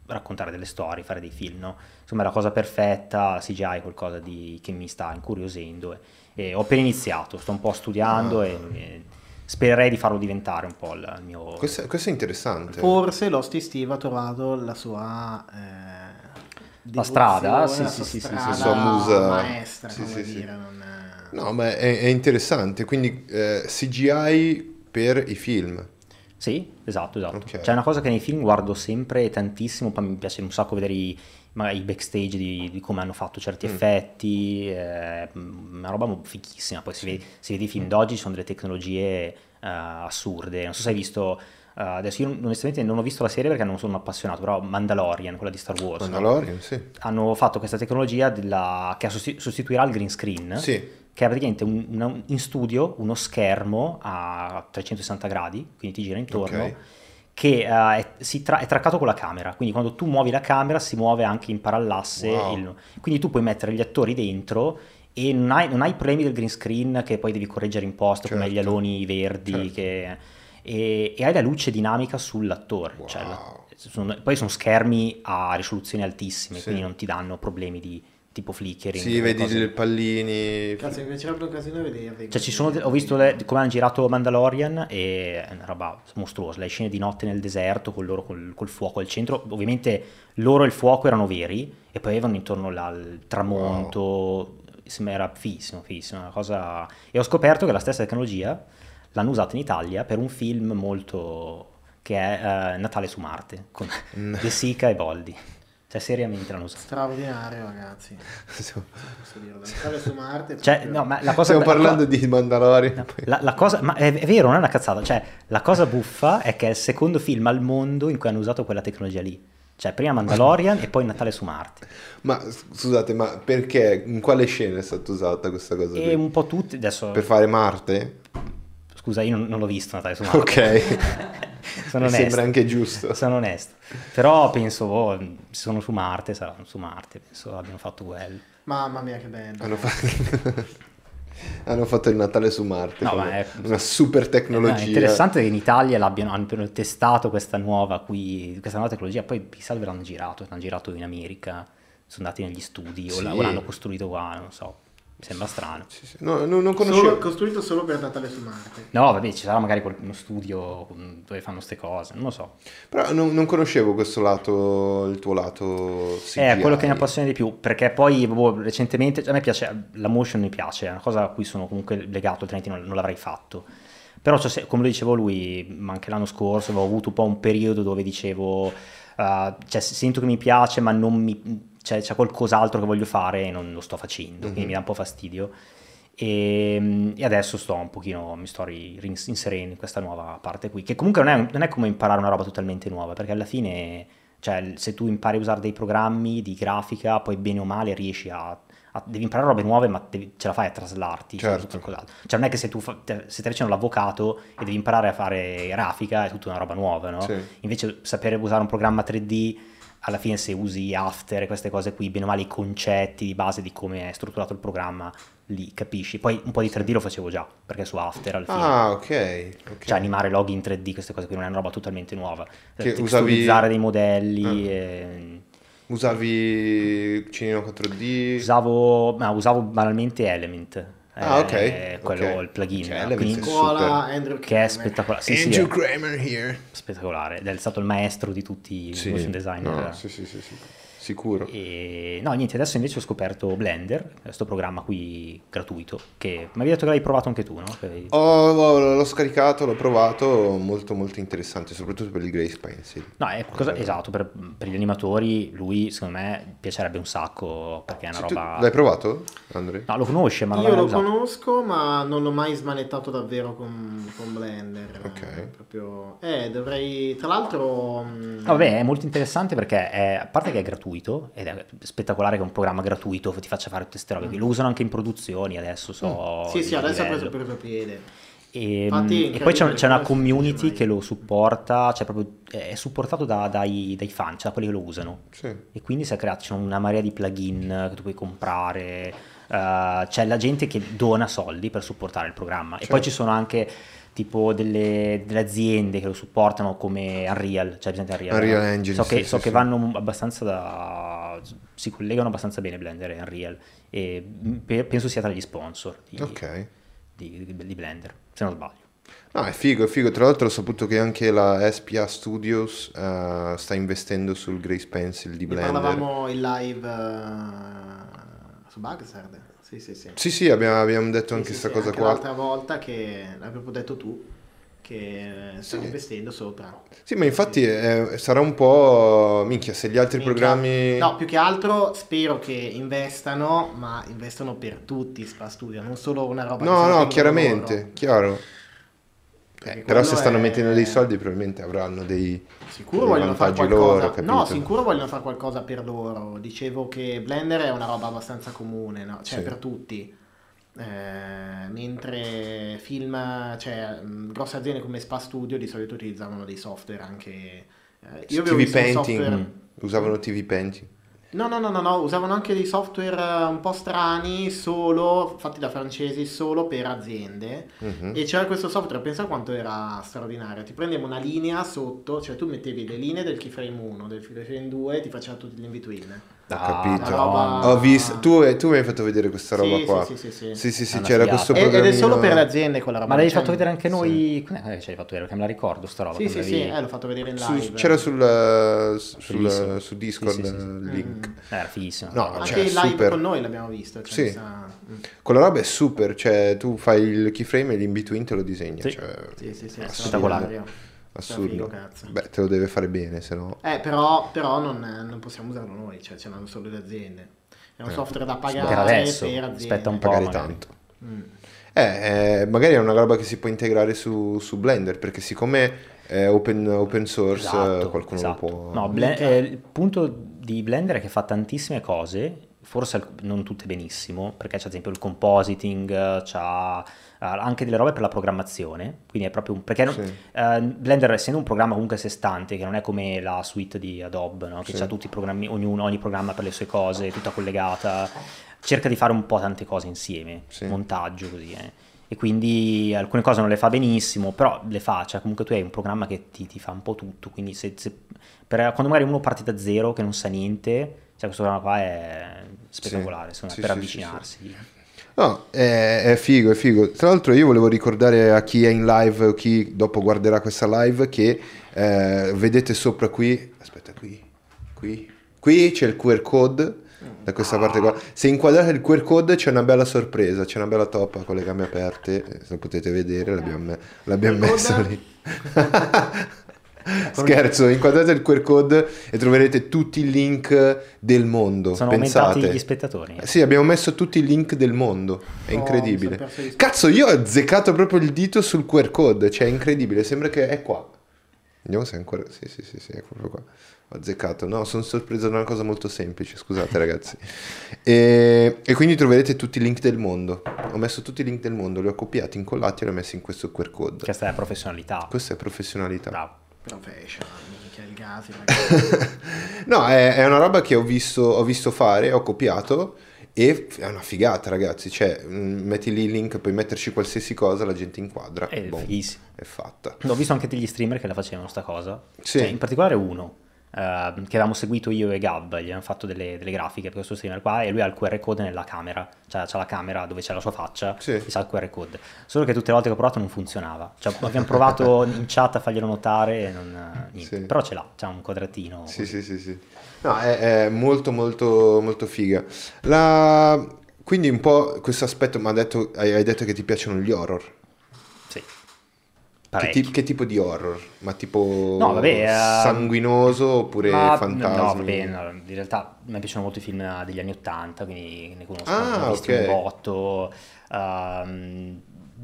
raccontare delle storie, fare dei film, no? Insomma, è la cosa perfetta, la CGI è qualcosa di- che mi sta incuriosendo e, e ho appena iniziato, sto un po' studiando
Ah.
e, e spererei di farlo diventare un po' il, mio...
Questo, è- questo è interessante.
Forse Losty Steve ha trovato la sua... eh,
La strada, sì,
la
sì,
sua
sì, sì,
strada
sì. Sua musa.
maestra,
Sì,
come
sì, sì.
dire, non è-
No, ma è, è interessante. Quindi eh, CGI per i film.
Sì, esatto, esatto.
Ok.
C'è una cosa che nei film guardo sempre tantissimo, poi mi piace un sacco vedere i, magari i backstage di, di come hanno fatto certi
Mm.
effetti, eh, una roba fighissima. Poi si vede, si vede i film d'oggi, ci sono delle tecnologie eh, assurde. Non so se hai visto, eh, adesso io onestamente non ho visto la serie perché non sono appassionato, però Mandalorian, quella di Star Wars. no?
Mandalorian, sì.
Hanno fatto questa tecnologia della- che sosti- sostituirà il green screen
Sì.
che è praticamente un- una- in studio uno schermo a 360 gradi, quindi ti gira intorno,
Ok.
Che eh, è, si tra- è traccato con la camera, quindi quando tu muovi la camera si muove anche in parallasse,
Wow.
il- quindi tu puoi mettere gli attori dentro e non hai, non hai i problemi del green screen che poi devi correggere in post come gli
Certo.
aloni verdi,
Certo.
che- e, e hai la luce dinamica sull'attore.
Wow.
cioè sono- poi sono schermi a risoluzioni altissime,
Sì.
quindi non ti danno problemi di tipo flickering.
Sì, vedi
cose-
dei pallini.
Cazzo, mi piacerebbe un casino vederli.
cioè, ci sono, ho visto le- come hanno girato Mandalorian e è una roba mostruosa. Le scene di notte nel deserto con loro col, col fuoco al centro. Ovviamente loro e il fuoco erano veri e poi avevano intorno là il tramonto. Insomma, Era fighissimo, fighissimo. Una cosa... E ho scoperto che la stessa tecnologia l'hanno usata in Italia per un film molto che è eh, Natale su Marte con De Sica e Boldi. Cioè, seriamente l'hanno usata.
Straordinario, ragazzi.
Stiamo
Posso su Marte.
Cioè, no, ma la cosa
stiamo
la
parlando di Mandalorian. poi-
La, la cosa, ma è, è vero, non è una cazzata. Cioè, la cosa buffa è che è il secondo film al mondo in cui hanno usato quella tecnologia lì. Cioè, prima Mandalorian e poi Natale su Marte.
Ma scusate, ma perché? In quale scena è stata usata questa cosa?
E
qui?
un po' tutti, adesso...
Per fare Marte?
Scusa, io non, non l'ho visto Natale su Marte.
Ok,
sono
mi
onesto.
sembra anche giusto.
Sono onesto. Però penso, oh, sono su Marte, saranno su Marte. Penso abbiano fatto quello.
Mamma mia, che bello.
Hanno, fa- Hanno fatto il Natale su Marte.
No, è-
una super
No,
tecnologia.
è interessante che in Italia l'abbiano hanno testato questa nuova, qui, questa nuova tecnologia, poi chissà dove l'hanno girato, l'hanno girato in America, sono andati negli studi o,
Sì.
o l'hanno costruito qua, non so, mi sembra strano.
Sì, sì. No, no, non
Solo,
conoscevo.
costruito solo per Natale su Marte.
No, vabbè, ci sarà magari uno studio dove fanno queste cose, non lo so.
Però non, non conoscevo questo lato, il tuo lato CGI.
È quello che mi appassiona di più, perché poi boh, recentemente a me piace, la motion mi piace, è una cosa a cui sono comunque legato, altrimenti non, non l'avrei fatto. Però se- come lo dicevo lui, ma anche l'anno scorso avevo avuto un po' un periodo dove dicevo, uh, cioè sento che mi piace ma non mi, cioè, c'è qualcos'altro che voglio fare e non lo sto facendo, quindi
Mhm.
mi dà un po' fastidio. E, e adesso sto un pochino, mi sto inserendo in questa nuova parte qui, che comunque non è, non è come imparare una roba totalmente nuova, perché alla fine, cioè, se tu impari a usare dei programmi di grafica, poi bene o male riesci a... devi imparare robe nuove, ma devi- ce la fai a traslarti
Certo.
Cioè, non è che se tu fa, te, se stai facendo l'avvocato e devi imparare a fare grafica, è tutta una roba nuova, no?
Sì.
Invece sapere usare un programma 3D, alla fine se usi After e queste cose qui, bene o male i concetti di base di come è strutturato il programma, li capisci. Poi un po' di 3D lo facevo già, perché su After alla fine...
Ah, ok. ok.
Cioè animare loghi in 3D, queste cose qui non è una roba totalmente nuova.
Che
Texturizzare
usavi-
dei modelli,
Ah.
e-
Usavi Cinino 4D?
usavo, no, usavo banalmente Element.
Ah, ok,
eh, quello
ok.
il plugin.
Cioè,
no?
Element
Quindi-
Scuola
super.
Che è spettacolare. Sì, sì,
Andrew Kramer here.
spettacolare. Ed è stato il maestro di tutti i
Sì,
motion designer.
no, sì, sì, sì, sì. Sicuro.
E, no, niente, adesso invece ho scoperto Blender, questo programma qui gratuito, che mi avevi detto che l'hai provato anche tu, no? Che-
Ho- ho- l'ho scaricato, l'ho provato, molto molto interessante, soprattutto per il Grace Pencil.
No, è qualcosa, esatto, per, per gli animatori lui secondo me piacerebbe un sacco perché è una
Sì,
roba...
L'hai provato, Andre?
No, lo conosce, ma non
Io lo
usato.
conosco, ma non l'ho mai smanettato davvero con, con Blender.
Ok.
Eh, proprio... Eh, dovrei... Tra l'altro... mm,
No, vabbè, è molto interessante perché è, a parte che è gratuito ed è spettacolare che un programma gratuito ti faccia fare tutte queste robe. qui. Lo usano anche in produzioni adesso, so.
Mm. Sì, sì, adesso ha preso, preso piede.
E,
Infatti,
e poi c'è, c'è una community che lo supporta, cioè proprio è supportato da- dai, dai fan, cioè da quelli che lo usano.
Sì.
E quindi si è creato, c'è una marea di plugin che tu puoi comprare, eh, c'è la gente che dona soldi per supportare il programma. E
Certo.
poi ci sono anche tipo delle, delle aziende che lo supportano come Unreal, cioè presente Unreal.
Unreal
no?
Engine,
So che,
sì,
so
sì,
che
sì.
vanno abbastanza da... si collegano abbastanza bene Blender e Unreal e pe- penso sia tra gli sponsor di,
Ok.
di- di- di Blender, se non sbaglio.
No, è figo, è figo. Tra l'altro ho saputo che anche la SPA Studios eh, sta investendo sul Grace Pencil di
Ne
Blender.
parlavamo in live eh, su Bugsard. Sì, sì, sì.
Sì, sì, abbiamo, abbiamo detto
Sì,
anche questa
sì,
cosa
anche
qua.
L'altra volta che l'hai proprio detto tu, che stanno
Sì.
investendo sopra.
Sì, ma infatti eh, sarà un po'... Minchia, se gli altri
Minchia.
programmi...
No, più che altro spero che investano, ma investano per tutti Spa Studio, non solo una roba
No, no, chiaramente, chiaro. Eh, però se stanno
è-
mettendo dei soldi probabilmente avranno dei,
Sicuro
dei
vogliono fare
vantaggi
qualcosa.
loro, capito?
no, sicuro vogliono fare qualcosa per loro. Dicevo che Blender è una roba abbastanza comune, no? cioè
Sì.
per tutti. Eh, mentre film, cioè grosse aziende come Spa Studio di solito utilizzavano dei software anche. eh, io avevo
TV Painting,
software-
usavano TV Painting.
No, no, no, no, no, usavano anche dei software eh, un po' strani, solo fatti da francesi, solo per aziende.
Mhm.
E c'era questo software, pensa quanto era straordinario. Ti prendevo una linea sotto, cioè tu mettevi le linee del keyframe 1, del keyframe 2 e ti faceva tutti gli in-between.
Ho
Ah,
capito.
roba-
Ho visto, tu, tu mi hai fatto vedere questa roba
Sì,
qua.
sì, sì, sì, sì.
Sì, sì, c'era questo
Ed- Ed è solo per le aziende quella roba.
Ma
cioè-
fatto vedere anche noi? Quando è che ce l'hai fatto vedere? Che me la ricordo sta roba.
Sì, sì, sì, eh, l'ho fatto vedere in
Su-
live.
c'era sul, sul-
Bellissimo.
su Discord
Sì, sì, sì.
il link.
Mm.
Eh, Era fighissimo.
No,
Anche
cioè,
in live
super.
con noi l'abbiamo visto. Cioè,
Sì.
sa- mm.
Quella roba è super, cioè tu fai il keyframe e l'in between te lo disegna.
Sì.
Cioè,
Sì, sì, sì, è
Spettacolare.
Assurdo.
Figo, cazzo.
Beh, te lo deve fare bene, se no.
Eh, però, però non, non possiamo usarlo noi, cioè ce l'hanno solo le aziende. È un
Eh,
software da pagare
Per adesso,
per aziende.
aspetta un po'.
Pagare
magari.
tanto.
Mm.
Eh, eh, magari è una roba che si può integrare su, su Blender, perché siccome è open, open source,
Esatto,
qualcuno
esatto.
lo può...
No, Blen- eh, il punto di Blender è che fa tantissime cose, forse non tutte benissimo, perché c'è ad esempio il compositing, c'ha anche delle robe per la programmazione, quindi è proprio un... perché non-
Sì.
eh, Blender essendo un programma comunque a sé stante, che non è come la suite di Adobe, no? che
Sì.
ha tutti i programmi, ognuno, ogni programma per le sue cose, tutta collegata, cerca di fare un po' tante cose insieme,
Sì.
montaggio così. eh. E quindi alcune cose non le fa benissimo, però le fa, cioè comunque tu hai un programma che ti, ti fa un po' tutto, quindi se, se- per- quando magari uno parte da zero che non sa niente, cioè questo programma qua è spettacolare,
Sì. Sì,
me, per
sì, sì,
avvicinarsi.
No, è, è figo, è figo. Tra l'altro io volevo ricordare a chi è in live o chi dopo guarderà questa live che eh, vedete sopra qui, aspetta qui, qui, qui c'è il QR code da questa parte qua. Se inquadrate il QR code c'è una bella sorpresa, c'è una bella toppa con le gambe aperte, eh, se potete vedere l'abbiamo, l'abbiamo
code?
lì. Scherzo, inquadrate il QR code e troverete tutti i link del mondo.
Sono
Pensate.
aumentati gli spettatori.
Sì, abbiamo messo tutti i link del mondo. È
Oh,
incredibile. Cazzo, io ho azzeccato proprio il dito sul QR code. Cioè, è incredibile. Sembra che è qua. Vediamo se è ancora. Sì, sì, sì, sì, è proprio qua. Ho azzeccato. No, sono sorpreso da una cosa molto semplice. Scusate, ragazzi. E, e quindi troverete tutti i link del mondo. Ho messo tutti i link del mondo, li ho copiati, incollati e li ho messi in questo QR code.
Questa è professionalità.
Questa è professionalità.
Bravo.
Professional, mica il gas, ragazzi.
No, è, è una roba che ho visto, ho visto fare, ho copiato e è una figata, ragazzi. Cioè, mh, metti lì il link, puoi metterci qualsiasi cosa, la gente inquadra.
È
boom, è fatta.
Ho visto anche degli streamer che la facevano sta cosa.
Sì.
Cioè, in particolare uno che avevamo seguito io e Gab, gli abbiamo fatto delle, delle grafiche per questo streamer qua e lui ha il QR code nella camera, cioè c'ha la camera dove c'è la sua faccia
Sì.
e c'ha il QR code. Solo che tutte le volte che ho provato non funzionava. Cioè, abbiamo provato in chat a farglielo notare e non, eh, niente.
Sì.
Però ce l'ha, c'ha un quadratino.
Sì, sì, sì, sì. No, è, è molto, molto, molto figa. La... Quindi un po' questo aspetto, ma detto, hai detto che ti piacciono gli horror. Che, ti- che tipo di horror? Ma tipo
No, vabbè, eh,
sanguinoso oppure
Ma-
fantasmi?
No, vabbè, no, in realtà mi piacciono molto i film degli anni Ottanta, quindi ne conosco,
Ah,
ne ho visti
ok.
un botto. ehm,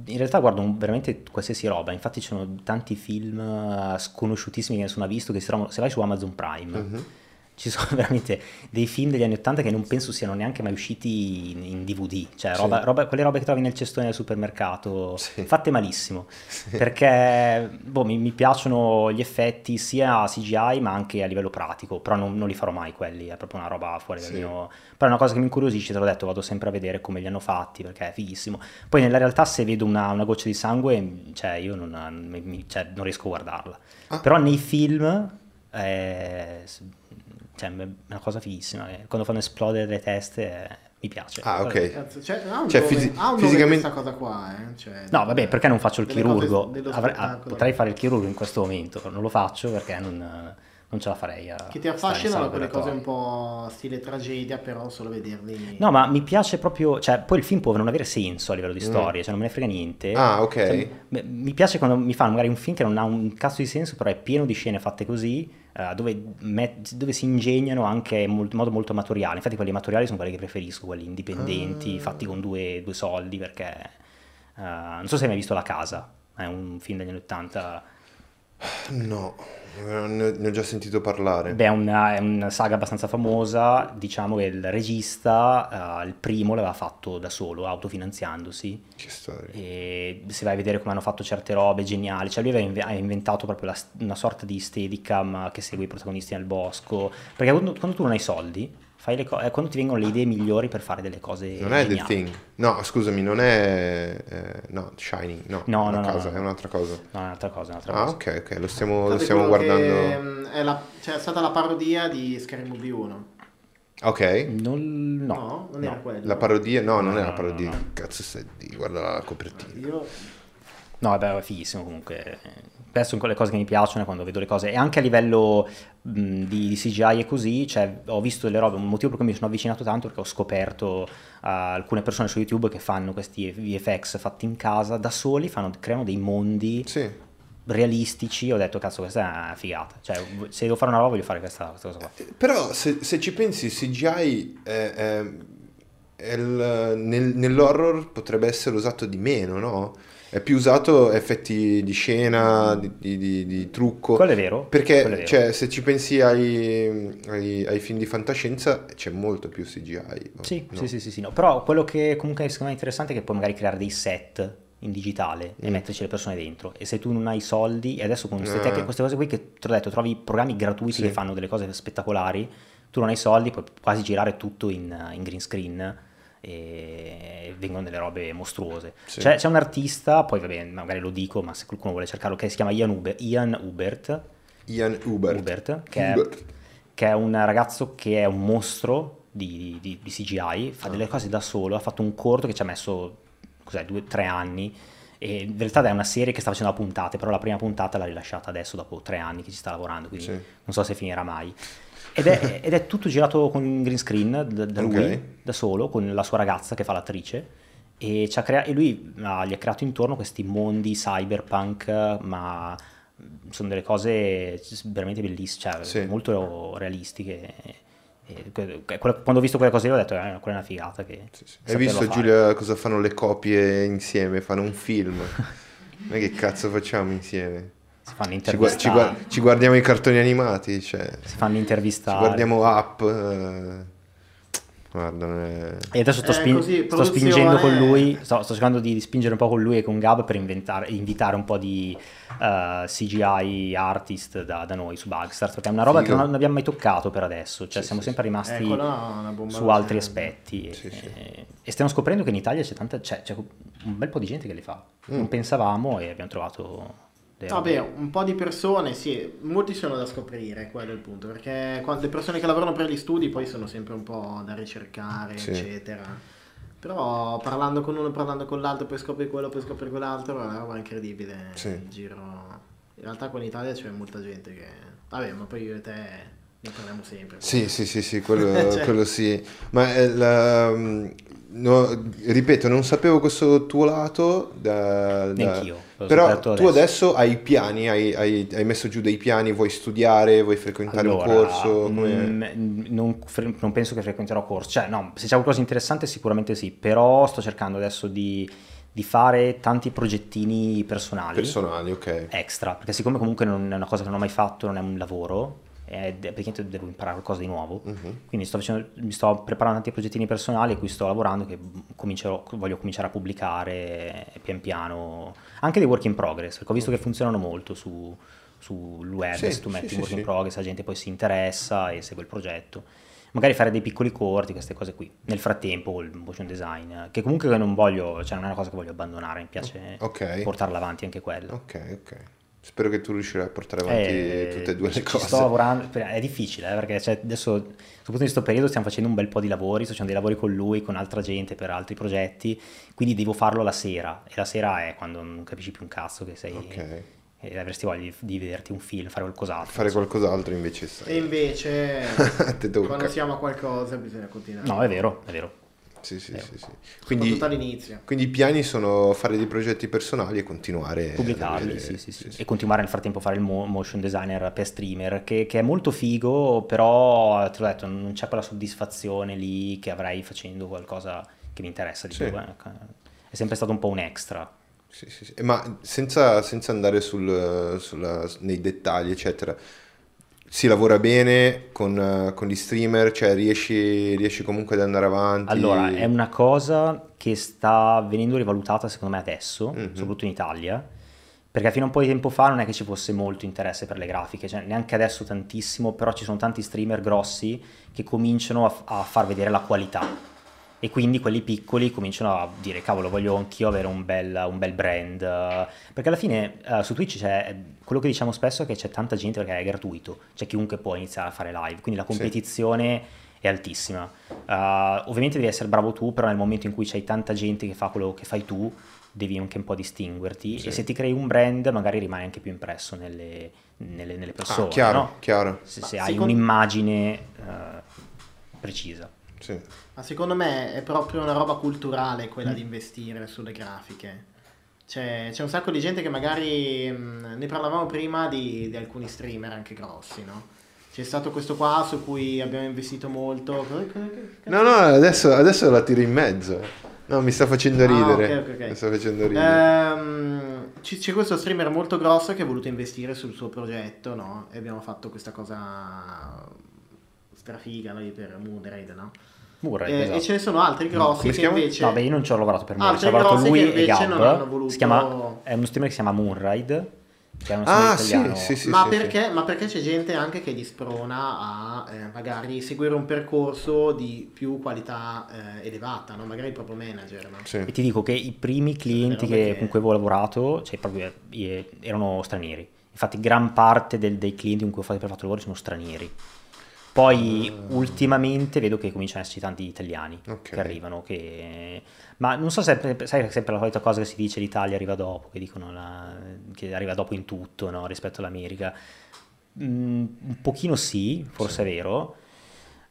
in realtà guardo veramente qualsiasi roba, infatti ci sono tanti film eh, sconosciutissimi che nessuno ha visto che se vai su Amazon Prime,
Mhm.
Ci sono veramente dei film degli anni Ottanta che non penso siano neanche mai usciti in, in DVD, cioè roba-
Sì.
roba- quelle robe che trovi nel cestone del supermercato,
Sì.
fatte malissimo, perché boh, mi, mi piacciono gli effetti sia CGI ma anche a livello pratico, però non, non li farò mai quelli, è proprio una roba fuori dal
Sì.
mio... Però è una cosa che mi incuriosisce, te l'ho detto, vado sempre a vedere come li hanno fatti perché è fighissimo. Poi nella realtà se vedo una, una goccia di sangue, cioè io non, mi- cioè, non riesco a guardarla.
Ah.
Però nei film è, cioè, è una cosa fighissima, quando fanno esplodere le teste eh, mi piace.
Ah, ok.
Cioè, ha un
Cioè,
nome,
fisi-
ha un
fisicamente-
questa cosa qua, eh? Cioè,
No, vabbè, perché non faccio il chirurgo? Avrei- ah, potrei fare il chirurgo in questo momento, non lo faccio perché non, non ce la farei. A
Che ti affascinano quelle cose un po' stile tragedia, però solo vederli.
No, ma mi piace proprio, cioè, poi il film può non avere senso a livello di storia, cioè non me ne frega niente.
Mm. Ah, ok.
Cioè, mi piace quando mi fanno magari un film che non ha un cazzo di senso, però è pieno di scene fatte così, eh, dove, met- dove si ingegnano anche in mol- modo molto amatoriale. Infatti quelli amatoriali sono quelli che preferisco, quelli indipendenti,
Ah.
fatti con due, due soldi, perché... eh, non so se hai mai visto La Casa, è un film degli anni 80
No, ne ne ho già sentito parlare.
Beh, è una, è una saga abbastanza famosa, diciamo che il regista, eh, il primo l'aveva fatto da solo, autofinanziandosi,
Che storia.
e se vai a vedere come hanno fatto certe robe geniali, cioè lui aveva ha inventato proprio la- una sorta di steadicam che segue i protagonisti nel bosco, perché quando, quando tu non hai soldi, fai le co- è quando ti vengono le idee migliori per fare delle cose
Non è The
geniali.
Thing. No, scusami, non è... eh, no, Shining. No,
No, no,
casa,
no.
è un'altra cosa.
No, è un'altra cosa, è un'altra
Ah,
cosa.
ok, ok, lo stiamo, lo stiamo guardando.
mm, è, la- cioè, è stata la parodia di Scary Movie 1.
Ok.
Non, no,
No, non era quello.
La parodia? No, non
No,
è la parodia.
no, no.
Cazzo stai di guarda la copertina.
Io
No, vabbè, è fighissimo comunque. Questo sono quelle cose che mi piacciono quando vedo le cose. E anche a livello mh, di, di CGI e così, cioè, ho visto delle robe, un motivo per cui mi sono avvicinato tanto perché ho scoperto uh, alcune persone su YouTube che fanno questi VFX fatti in casa da soli, fanno- creano dei mondi
Sì.
realistici. Ho detto, cazzo, questa è una figata. Cioè, se devo fare una roba, voglio fare questa, questa cosa qua.
Però se, se ci pensi, CGI è- è- è il- nel- nell'horror potrebbe essere usato di meno, no? È più usato effetti di scena, di, di- di- di trucco.
Quello è vero.
Perché
è vero.
cioè, se ci pensi ai, ai- ai film di fantascienza c'è molto più CGI.
Sì,
no?
sì, sì, sì, sì, no. Però quello che comunque secondo me è interessante è che puoi magari creare dei set in digitale e
Mm.
metterci le persone dentro. E se tu non hai soldi, e adesso con queste,
Ah.
tecniche- queste cose qui che ti ho detto, trovi programmi gratuiti
Sì.
che fanno delle cose spettacolari, tu non hai soldi, puoi quasi girare tutto in, in green screen e vengono delle robe mostruose.
Sì.
C'è, c'è un artista, poi vabbè, magari lo dico, ma se qualcuno vuole cercarlo, che si chiama Ian, Uber, Ian Hubert,
Ian Hubert.
Hubert, che è,
Hubert.
che è un ragazzo che è un mostro di, di- di CGI, fa
Ah.
delle cose da solo, ha fatto un corto che ci ha messo, cos'è, due, tre anni, e in realtà è una serie che sta facendo a puntate, però la prima puntata l'ha rilasciata adesso dopo tre anni che ci sta lavorando, quindi
Sì.
non so se finirà mai. Ed è, ed è tutto girato con green screen da, da lui, da solo, con la sua ragazza che fa l'attrice. E, ci ha crea- e lui ah, gli ha creato intorno questi mondi cyberpunk, ma sono delle cose veramente bellissime, cioè
Sì.
molto realistiche. Quando ho visto quelle cose lì ho detto, eh, quella è una figata che
Sì, sì. Hai visto
fare.
Giulia cosa fanno le coppie insieme? Fanno un film. Ma che cazzo facciamo insieme?
Si fanno
Ci, gua- ci gua-
intervistare,
ci guardiamo i cartoni animati, cioè,
si fanno
ci
intervistare.
guardiamo app. eh, guarda, è-
E adesso sto,
Eh,
spin-
così,
sto spingendo con lui, sto, sto cercando di spingere un po' con lui e con Gab per inventare- invitare un po' di eh, CGI artist da, da noi su Bugstars, perché è una roba
Figo.
che non abbiamo mai toccato per adesso, cioè
Sì,
siamo
sì,
sempre rimasti
quello è una bomba
su altri
sempre.
aspetti e,
Sì, sì.
e stiamo scoprendo che in Italia c'è, tanta, c'è, c'è un bel po' di gente che le fa,
Mm.
non pensavamo e abbiamo trovato...
Vabbè, un po' di persone, sì, molti sono da scoprire, quello è il punto, perché quando le persone che lavorano per gli studi poi sono sempre un po' da ricercare,
Sì.
eccetera. Però parlando con uno, parlando con l'altro, poi scopri quello, poi scopri quell'altro, è una roba incredibile
Sì.
in giro. In realtà qua in Italia c'è molta gente che... Vabbè, ma poi io e te ne parliamo sempre.
Sì, sì, sì, sì, quello,
Cioè-
quello sì. Ma la- no, ripeto, non sapevo questo tuo lato. Da, da- Però tu
adesso.
adesso hai piani, hai, hai- hai messo giù dei piani, vuoi studiare, vuoi frequentare
Allora,
un corso? come-
mm, non, fre- non penso che frequenterò corso, cioè no, se c'è qualcosa di interessante sicuramente sì, però sto cercando adesso di, di fare tanti progettini personali,
Personali, ok.
extra, perché siccome comunque non è una cosa che non ho mai fatto, non è un lavoro, è, praticamente devo imparare qualcosa di nuovo,
Mhm.
quindi sto facendo- mi sto preparando tanti progettini personali a cui sto lavorando che voglio cominciare a pubblicare pian piano, anche dei work in progress, perché ho visto che funzionano molto su, sul web,
Sì,
se tu metti
sì,
un work
sì.
in progress la gente poi si interessa e segue il progetto. Magari fare dei piccoli corti, queste cose qui. Nel frattempo il motion design, che comunque non voglio, cioè non è una cosa che voglio abbandonare, mi piace
Ok.
portarla avanti anche quella.
Ok, ok. Spero che tu riuscirai a portare avanti
Eh,
tutte e due le
ci-
cose.
Sto lavorando, è difficile eh, perché cioè, adesso, soprattutto in questo periodo, stiamo facendo un bel po' di lavori, sto facendo dei lavori con lui, con altra gente per altri progetti, quindi devo farlo la sera e la sera è quando non capisci più un cazzo che sei
Ok.
e avresti voglia di, vederti un film, fare qualcos'altro.
Fare qualcos'altro invece
E
sai.
invece,
Te tocca.
quando siamo a qualcosa bisogna continuare.
No, è vero, è vero.
Sì, sì, sì, sì.
Quindi,
Quindi, i piani sono fare dei progetti personali e continuare. a
Pubblicarli, sì, sì, sì. E continuare nel frattempo a fare il mo- motion designer per streamer, che, che è molto figo, però te l'ho detto, non c'è quella soddisfazione lì che avrei facendo qualcosa che mi interessa di più. eh. È sempre stato un po' un extra.
Sì, sì, sì. Ma senza, senza andare sul- sulla- nei dettagli, eccetera, si lavora bene con, con gli streamer, cioè riesci, riesci comunque ad andare avanti.
Allora, è una cosa che sta venendo rivalutata secondo me adesso,
Mhm.
soprattutto in Italia, perché fino a un po' di tempo fa non è che ci fosse molto interesse per le grafiche, cioè neanche adesso tantissimo, però ci sono tanti streamer grossi che cominciano a, a far vedere la qualità. E quindi quelli piccoli cominciano a dire, cavolo, voglio anch'io avere un bel, un bel brand. eh, Perché alla fine eh, su Twitch c'è, quello che diciamo spesso è che c'è tanta gente perché è gratuito, c'è chiunque può iniziare a fare live, quindi la
Sì.
competizione è altissima. Uh, ovviamente devi essere bravo tu, però nel momento in cui c'hai tanta gente che fa quello che fai tu, devi anche un po' distinguerti
Sì.
e se ti crei un brand magari rimani anche più impresso nelle, nelle- nelle persone,
Ah, chiaro,
no?
chiaro.
Se, se hai
secondo-
un'immagine eh, precisa.
Sì.
Ma secondo me è proprio una roba culturale quella
Mm.
di investire sulle grafiche. C'è, c'è un sacco di gente che magari mh, ne parlavamo prima di, di alcuni streamer anche grossi, no? C'è stato questo qua su cui abbiamo investito molto.
No, no, adesso, adesso la tiro in mezzo. No, mi sta facendo ridere.
Ah, ok, ok, ok.
Mi sta facendo ridere.
Ehm, c- c'è questo streamer molto grosso che ha voluto investire sul suo progetto, no? E abbiamo fatto questa cosa strafiga noi per Moonraid, no?
Murray,
Eh,
esatto.
E ce ne sono altri grossi
Come si
che invece...
No, beh, io non ci ho lavorato per Moonride, ci
Altri
ha lavorato
grossi
lui
che
e
invece
Gab.
non hanno voluto-
Si chiama, è uno streamer che si chiama Moonride, che è uno
Ah,
streamer
sì,
italiano.
sì, sì.
ma, perché, ma perché c'è gente anche che gli sprona a eh, magari seguire un percorso di più qualità eh, elevata, no? magari il proprio manager. No?
Sì.
E ti dico che i primi clienti che-
perché-
con cui avevo lavorato, cioè proprio eh, erano stranieri. Infatti gran parte del- dei clienti con cui ho fatto, fatto lavoro sono stranieri. Poi
Ah.
ultimamente vedo che cominciano ad esserci tanti italiani
Ok.
che arrivano, che... ma non so se sai sempre la solita cosa che si dice l'Italia arriva dopo, che dicono la- che arriva dopo in tutto no, rispetto all'America. Mm, un pochino sì, forse è vero.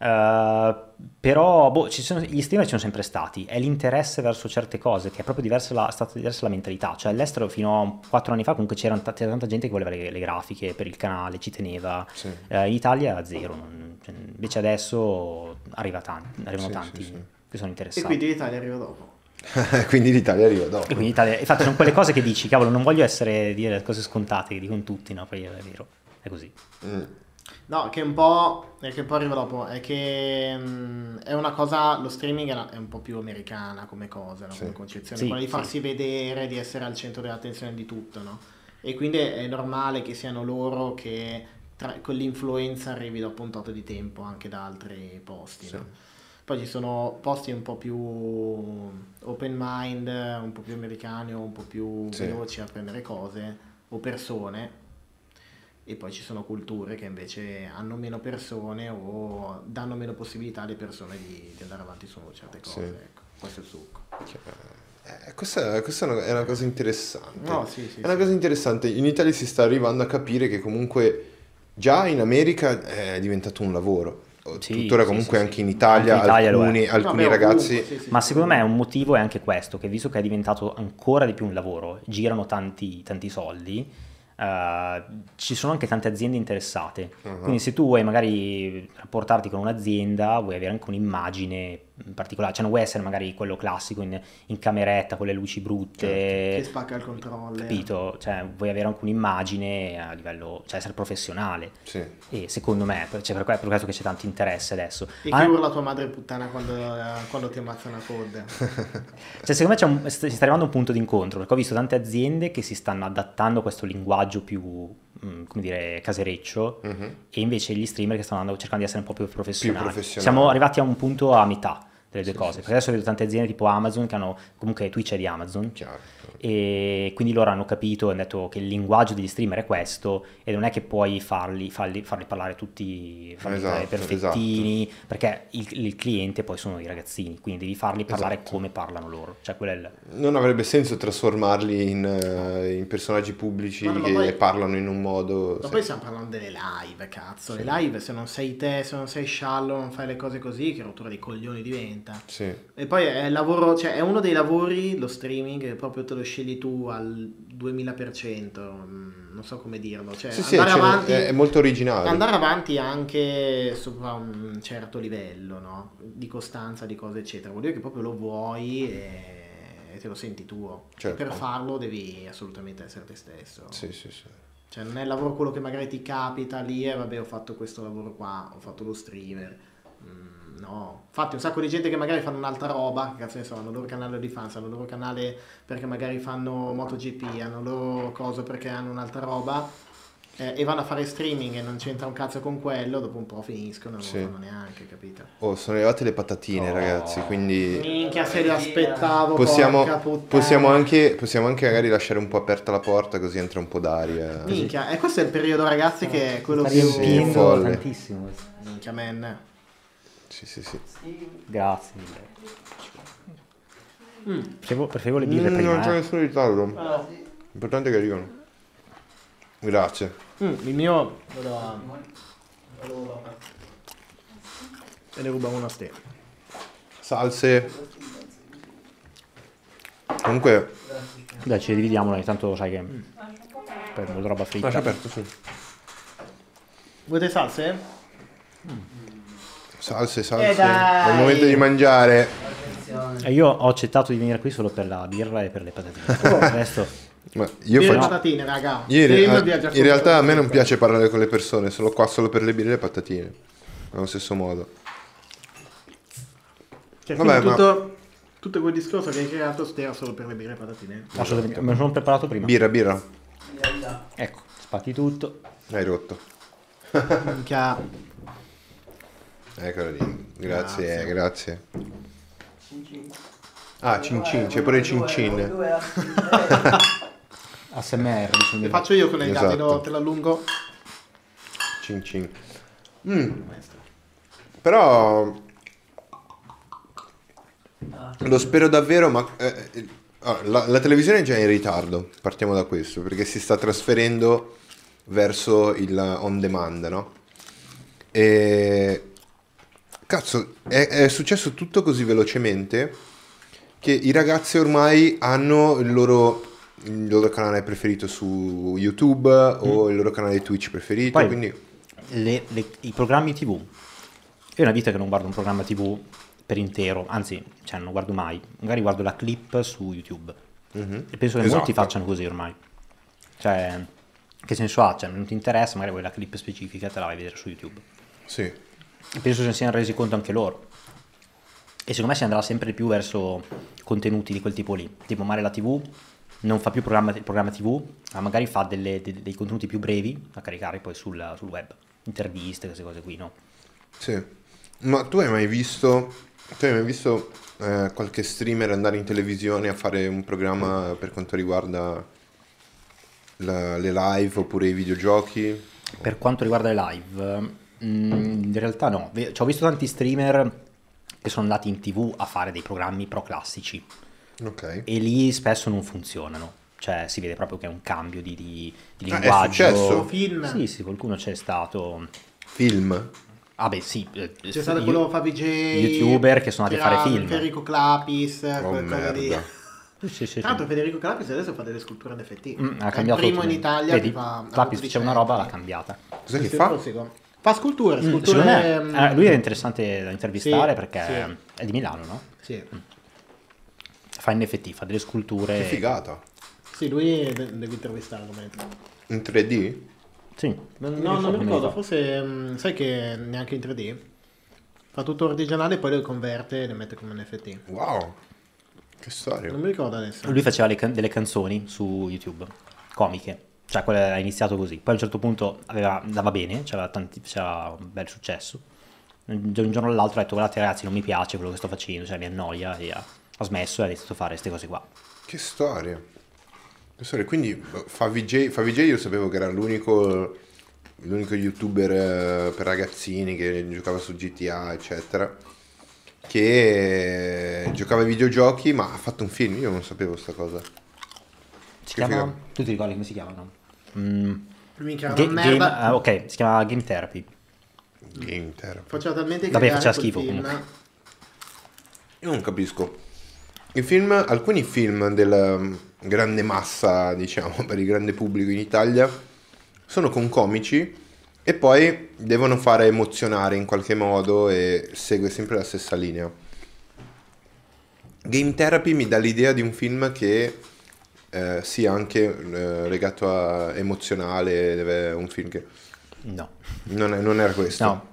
Uh, però boh, ci sono, gli streamer ci sono sempre stati, è l'interesse verso certe cose che è proprio diversa la, è stata diversa la mentalità, cioè all'estero fino a 4 anni fa comunque c'era t- c'era tanta gente che voleva le, le grafiche per il canale, ci teneva,
Sì.
Eh, in Italia zero, non- invece adesso arriva tanti, arrivano
Sì,
tanti
sì, sì.
che sono
E
interessati.
quindi l'Italia arriva dopo.
quindi l'Italia arriva dopo.
E quindi Italia, infatti sono quelle cose che dici, cavolo, non voglio essere dire cose scontate che dicono tutti, no? Poi è vero, è così.
Mm.
No, che un po', che un po' arriva dopo, è che mm, è una cosa, lo streaming è, un po' più americana come cosa, no?
Sì.
come concezione,
Sì,
quella di
sì.
farsi vedere, di essere al centro dell'attenzione di tutto, no? E quindi è normale che siano loro che tra- con l'influenza arrivi dopo un tot di tempo anche da altri posti,
Sì.
no? Poi ci sono posti un po' più open mind, un po' più americani o un po' più
Sì.
veloci a prendere cose, o persone, e poi ci sono culture che invece hanno meno persone o danno meno possibilità alle persone di, di andare avanti su certe cose.
Sì.
Ecco, questo è il succo.
Eh, questa, questa è una, è una cosa interessante.
No, sì, sì,
è una
sì.
cosa interessante. In Italia si sta arrivando a capire che comunque già in America è diventato un lavoro.
Sì,
Tuttora comunque
sì,
anche
sì.
in Italia,
Anche in Italia
alcuni, alcuni
Vabbè,
ragazzi...
sì,
Ma secondo me un motivo è anche questo, che visto che è diventato ancora di più un lavoro, girano tanti, tanti soldi, eh, ci sono anche tante aziende interessate.
Uh-huh.
Quindi se tu vuoi magari rapportarti con un'azienda, vuoi avere anche un'immagine particolare, cioè non vuoi essere magari quello classico in, in cameretta con le luci brutte,
Che spacca il controller.
capito? Cioè vuoi avere anche un'immagine a livello, cioè essere professionale.
Sì.
E secondo me, cioè per, per questo che c'è tanto interesse adesso.
E
Ah,
che urla tua madre puttana quando, eh, quando ti ammazza una code.
Cioè, secondo me c'è un- si sta arrivando a un punto di incontro, perché ho visto tante aziende che si stanno adattando a questo linguaggio più, mm, come dire, casereccio,
Mhm.
e invece gli streamer che stanno andando- cercando di essere un po' più professionali.
professionali.
Siamo arrivati a un punto a metà delle due cose, perché adesso vedo tante aziende tipo Amazon che hanno, comunque Twitch è di Amazon,
Chiaro.
e quindi loro hanno capito e hanno detto che il linguaggio degli streamer è questo e non è che puoi farli, farli, farli parlare tutti farli
Esatto,
parlare perfettini perché il, il cliente poi sono i ragazzini quindi devi farli parlare
Esatto.
come parlano loro cioè quello è il...
Non avrebbe senso trasformarli in, eh, in personaggi pubblici
Ma no, ma
che
poi-
parlano in un modo...
Ma
sì.
poi stiamo parlando delle live, cazzo. Le live, se non sei te, se non sei sciallo, non fai le cose così, che rottura di coglioni diventa.
Sì.
E poi è, lavoro, cioè, è uno dei lavori, lo streaming, che proprio te lo scegli tu al 2000%, mm, non so come dirlo. Cioè,
Sì, sì,
andare, avanti,
è, molto originale.
andare avanti anche sopra un certo livello, no? Di costanza, di cose, eccetera. Vuol dire che proprio lo vuoi e, e te lo senti tuo.
Certo.
E per farlo devi assolutamente essere te stesso.
Sì, sì, sì.
Cioè, non è il lavoro quello che magari ti capita lì e vabbè, ho fatto questo lavoro qua, ho fatto lo streamer. No, infatti, un sacco di gente che magari fanno un'altra roba, che cazzo ne so, hanno il loro canale di fans, hanno il loro canale perché magari fanno MotoGP, hanno il loro coso perché hanno un'altra roba. eh, e vanno a fare streaming e non c'entra un cazzo con quello, dopo un po' finiscono, non
Sì.
lo fanno neanche, capito?
Oh, sono arrivate le patatine,
Oh.
ragazzi, quindi
Minchia, se le aspettavo,
possiamo,
porca puttana.
possiamo, anche, possiamo anche magari lasciare un po' aperta la porta così entra un po' d'aria.
Minchia, e questo è il periodo, ragazzi, che è quello più...
riempiendo
folle.
tantissimo
Minchia, man.
Sì, sì, sì.
grazie mille preferivo, preferivo le birre
Mm,
prima
non c'è
eh.
nessun ritardo. L'importante è che arrivano. Grazie.
Mm, il mio lo do a... E ne ruba uno a ste.
Salse. Comunque,
dai ci dividiamolo intanto sai che per molta roba fritta
lascia aperto, sì.
Volete salse?
Salse, salse.
Eh, dai.
È il momento di mangiare.
E io ho accettato di venire qui solo per la birra e per le patatine. Il resto...
Ma io faccio...
patatine, raga.
Re-
viaggia
in realtà a me non piace parlare con le persone, sono qua solo per le birre e le patatine. Allo stesso modo.
Cioè,
Vabbè,
quindi
ma-
tutto, tutto quel discorso che hai creato stera solo per le birre e patatine.
Assolutamente, me lo sono preparato prima.
Birra, birra.
Ecco, spacchi tutto.
Hai rotto.
Minchia.
Eccolo lì. Grazie,
Grazie.
grazie. Ah, cin cin, c'è pure il cin cin.
ASMR.
Le faccio io con le
Esatto.
gatti, lo- te l'allungo.
Cin cin. Mm. Però lo spero davvero, ma eh, eh, la, la televisione è già in ritardo, partiamo da questo, perché si sta trasferendo verso il on demand, no? E cazzo, è, è successo tutto così velocemente che i ragazzi ormai hanno il loro, il loro canale preferito su YouTube o il loro canale Twitch preferito,
Poi-
quindi
Le- le- I programmi TV. È una vita che non guardo un programma TV per intero, anzi, cioè, non guardo mai. Magari guardo la clip su YouTube. E penso che
Esatto.
molti facciano così ormai. Cioè, che senso ha? Cioè, non ti interessa, magari vuoi la clip specifica te la vai a vedere su YouTube.
sì.
Penso se ne siano resi conto anche loro. E secondo me si andrà sempre più verso contenuti di quel tipo lì. Tipo, magari la TV non fa più programma, programma TV, ma magari fa delle- de- dei contenuti più brevi da caricare poi sul, sul web. Interviste, queste cose qui, no?
Sì. Ma tu hai mai visto, tu hai mai visto eh, qualche streamer andare in televisione a fare un programma per quanto riguarda la- le live oppure i videogiochi?
Per quanto riguarda le live, mm, in realtà no. Ci ho visto tanti streamer che sono andati in TV a fare dei programmi pro classici
Ok.
e lì spesso non funzionano. Cioè si vede proprio che è un cambio di, di, di
Ah, è
linguaggio.
successo?
Film.
Sì, sì, qualcuno c'è stato.
Film?
Ah beh sì, eh,
C'è stato
io-
quello Fabi J.
youtuber che sono andati a fare film.
Federico Clapis.
Oh
qualcosa di...
merda.
Sì, sì,
l'altro Federico Clapis adesso fa delle sculture NFT.
Mm,
È
ha cambiato
il primo
tutto.
in Italia
Vedi,
che fa...
Clapis c'è una roba, l'ha cambiata.
Cos'è che fa?
Fa sculture,
Mm,
sculture... Mm,
eh, lui è interessante da intervistare
Sì,
perché
sì.
è di Milano, no?
Sì.
Fa NFT, fa delle sculture.
Che figata.
Sì, lui de- devi intervistarlo.
In 3D?
Sì.
Non, no, non mi ricordo, forse mm, sai che neanche in 3D. Fa tutto artigianale e poi lo converte e le mette come NFT.
Wow. Che storia.
Non mi ricordo adesso.
Lui faceva le can- delle canzoni su YouTube, comiche. Cioè, quella ha iniziato così. Poi a un certo punto aveva- andava bene, c'era, tanti- c'era un bel successo. Gi- un giorno all'altro ha detto, guardate ragazzi, non mi piace quello che sto facendo, cioè mi annoia, e ha, ha smesso e ha iniziato a fare queste cose qua.
Che storia. Che storia. Quindi boh, fa VJ, fa VJ io sapevo che era l'unico, l'unico youtuber eh, per ragazzini che giocava su GTA, eccetera. Che giocava ai videogiochi, ma ha fatto un film. Io non sapevo sta cosa.
Si
Che
chiama...
figo.
Tu ti ricordi come si chiamano? Mm,
Minchia,
Ga- game- ah, ok, si chiama Game Therapy.
Game Therapy.
Faceva talmente
Vabbè, faceva schifo
film.
comunque.
Io non capisco. I film, alcuni film della grande massa, diciamo, per il grande pubblico in Italia, sono con comici e poi devono fare emozionare in qualche modo e segue sempre la stessa linea. Game Therapy mi dà l'idea di un film che eh, sia anche eh, legato a emozionale, deve- un film che
No.
non, è- non era questo.
No.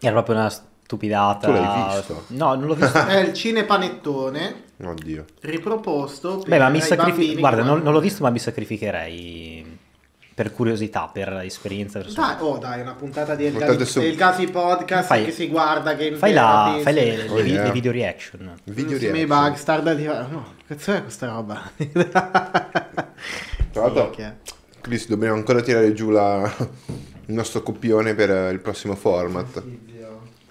Era proprio una stupidata.
Tu l'hai visto?
No, non l'ho visto.
È il cinepanettone
Oddio.
riproposto per
Beh, ma mi
i
sacrifico.
bambini
Guarda,
che
non, non l'ho visto, ma mi sacrificherei per curiosità, per esperienza personale.
Dai, oh dai, una puntata di El
Puntate
Gazi,
su-
El Gazi Podcast
Fai-
che si guarda Game
Fai, la, fai
sì.
le, le
Oh, yeah.
le video reaction.
Video
Sì,
reaction.
bug, star da. No, che cazzo è questa roba?
Tra l'altro. Chris, dobbiamo ancora tirare giù la- il nostro copione per il prossimo format.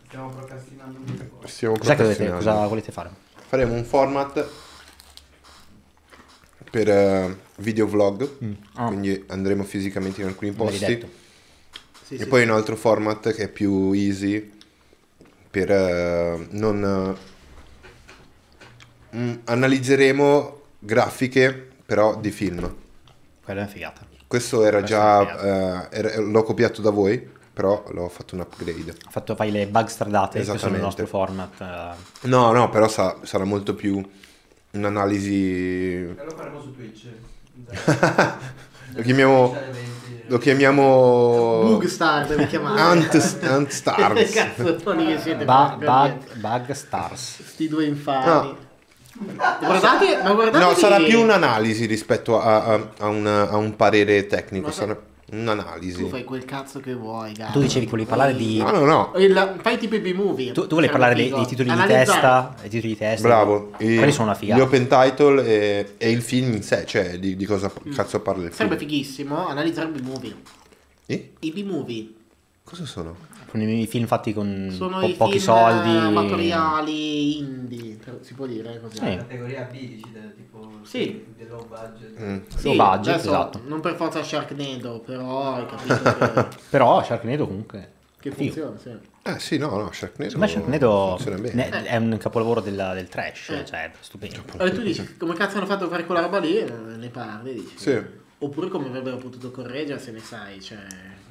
Stiamo procrastinando un po'.
Stiamo
Cos'è che volete,
procrastinando.
cosa volete fare?
Faremo un format per eh, video vlog,
Ah.
quindi andremo fisicamente in alcuni posti.
Sì,
e
sì,
poi
sì.
un altro format che è più easy per eh, non... eh, mm, analizzeremo grafiche però di film.
Quella è una figata.
Questo era
Questo è
già... eh, era- l'ho copiato da voi. però l'ho fatto un upgrade.
Ha fatto fai le bug stradate che sono il nostro format. eh.
No, no, però sa- sarà molto più un'analisi...
E lo faremo su Twitch.
Lo chiamiamo- Lo chiamiamo...
Bug Star devi chiamare.
Ant, Ant Stars.
Cazzoni che siete
Ba- bug, bug stars.
Sti due infami. Guardate, ma guardate
No, sarà più un'analisi rispetto a, a- a un, a un parere tecnico,
Ma
sarà un'analisi.
Tu fai quel cazzo che vuoi, dai.
Tu dicevi che volevi parlare di...
No, no, no,
Il- fai tipo i B-movie.
Tu, tu volevi parlare dei, dei titoli di testa, dei titoli di testa.
bravo. I-
Quelli sono una
Gli
figata.
open title e, e il film in sé, cioè di, di cosa cazzo parla il film.
Sarebbe fighissimo analizzare i B-movie.
Eh?
I B-movie
Cosa sono?
Con i film fatti con
sono
po-
i
pochi
film
soldi.
amatoriali indie, si può dire così.
Sì.
Categoria B, tipo
Sì.
del low budget.
Mm.
Sì,
Low budget,
adesso
esatto.
Non per forza Sharknado, però hai capito che,
Però Sharknado comunque...
che funziona, sì.
Eh sì, no, no, Sharknado,
Secondo me Sharknado
funziona bene.
ne- è un capolavoro della- del trash,
Eh.
cioè è stupendo.
E tu dici, come cazzo hanno fatto a fare quella roba lì? Eh, Ne parli, dici.
Sì.
Oppure come avrebbero potuto correggere se ne sai, cioè...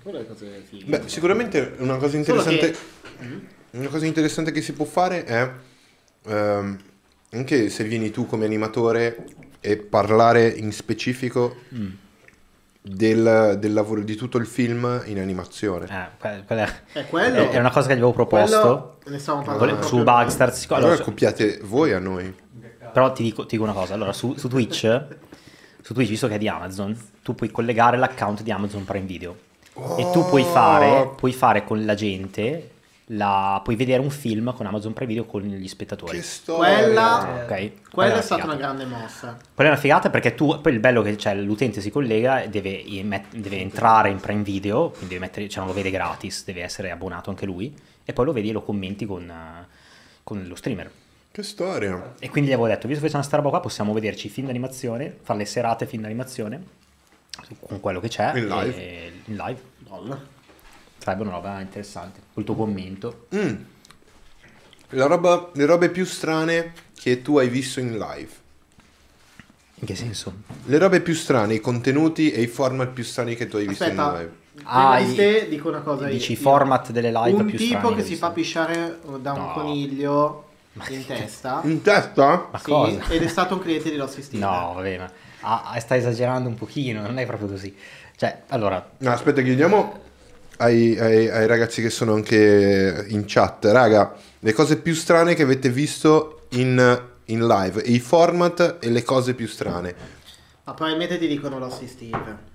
Quelle cose fighe.
Beh, sicuramente una cosa interessante,
che- Mm?
una cosa interessante che si può fare è ehm, anche se vieni tu come animatore e parlare in specifico
Mm.
del, del lavoro di tutto il film in animazione.
Eh, que- quella
È quello.
è una cosa che gli avevo proposto.
Ne stavamo parlando.
Su Bugstars.
allora
allora, su-
copiate voi a noi.
Però ti dico, ti dico una cosa, allora su, su Twitch, su Twitch, visto che è di Amazon, tu puoi collegare l'account di Amazon Prime Video e tu puoi fare, puoi fare con la gente, la, puoi vedere un film con Amazon Prime Video con gli spettatori.
Che storia.
Quella-? Quella è stata
figata.
una grande mossa.
Quella è una figata perché tu, poi il bello è che c'è l'utente si collega e deve, deve entrare in Prime Video, quindi deve mettere, cioè non lo vede gratis, deve essere abbonato anche lui, e poi lo vedi e lo commenti con, eh, con lo streamer.
Che storia.
E quindi gli avevo detto, visto che c'è una sta roba qua, possiamo vederci i film d'animazione, fare le serate film d'animazione con quello che c'è
In live.
e- in live.
Bolla.
Sarebbe una roba interessante. Col tuo commento.
Mm. La roba, le robe più strane che tu hai visto in live.
In che senso?
Le robe più strane, i contenuti e i format più strani che tu hai visto in
Aspetta,
live.
Ah,
di te dico una cosa.
Dici i format delle live
Un
più
tipo
strani
che
ho
si fa pisciare da un
No.
coniglio in testa.
In testa?
Ma
Sì,
cosa?
ed è stato un cliente di Lost Steve.
No, vabbè, ma ah, stai esagerando un pochino, non è proprio così. Cioè, allora,
No, aspetta, chiediamo ai, ai- ai ragazzi che sono anche in chat. Raga, le cose più strane che avete visto in, in live, i format e le cose più strane.
Ma probabilmente ti dicono Lost Steve.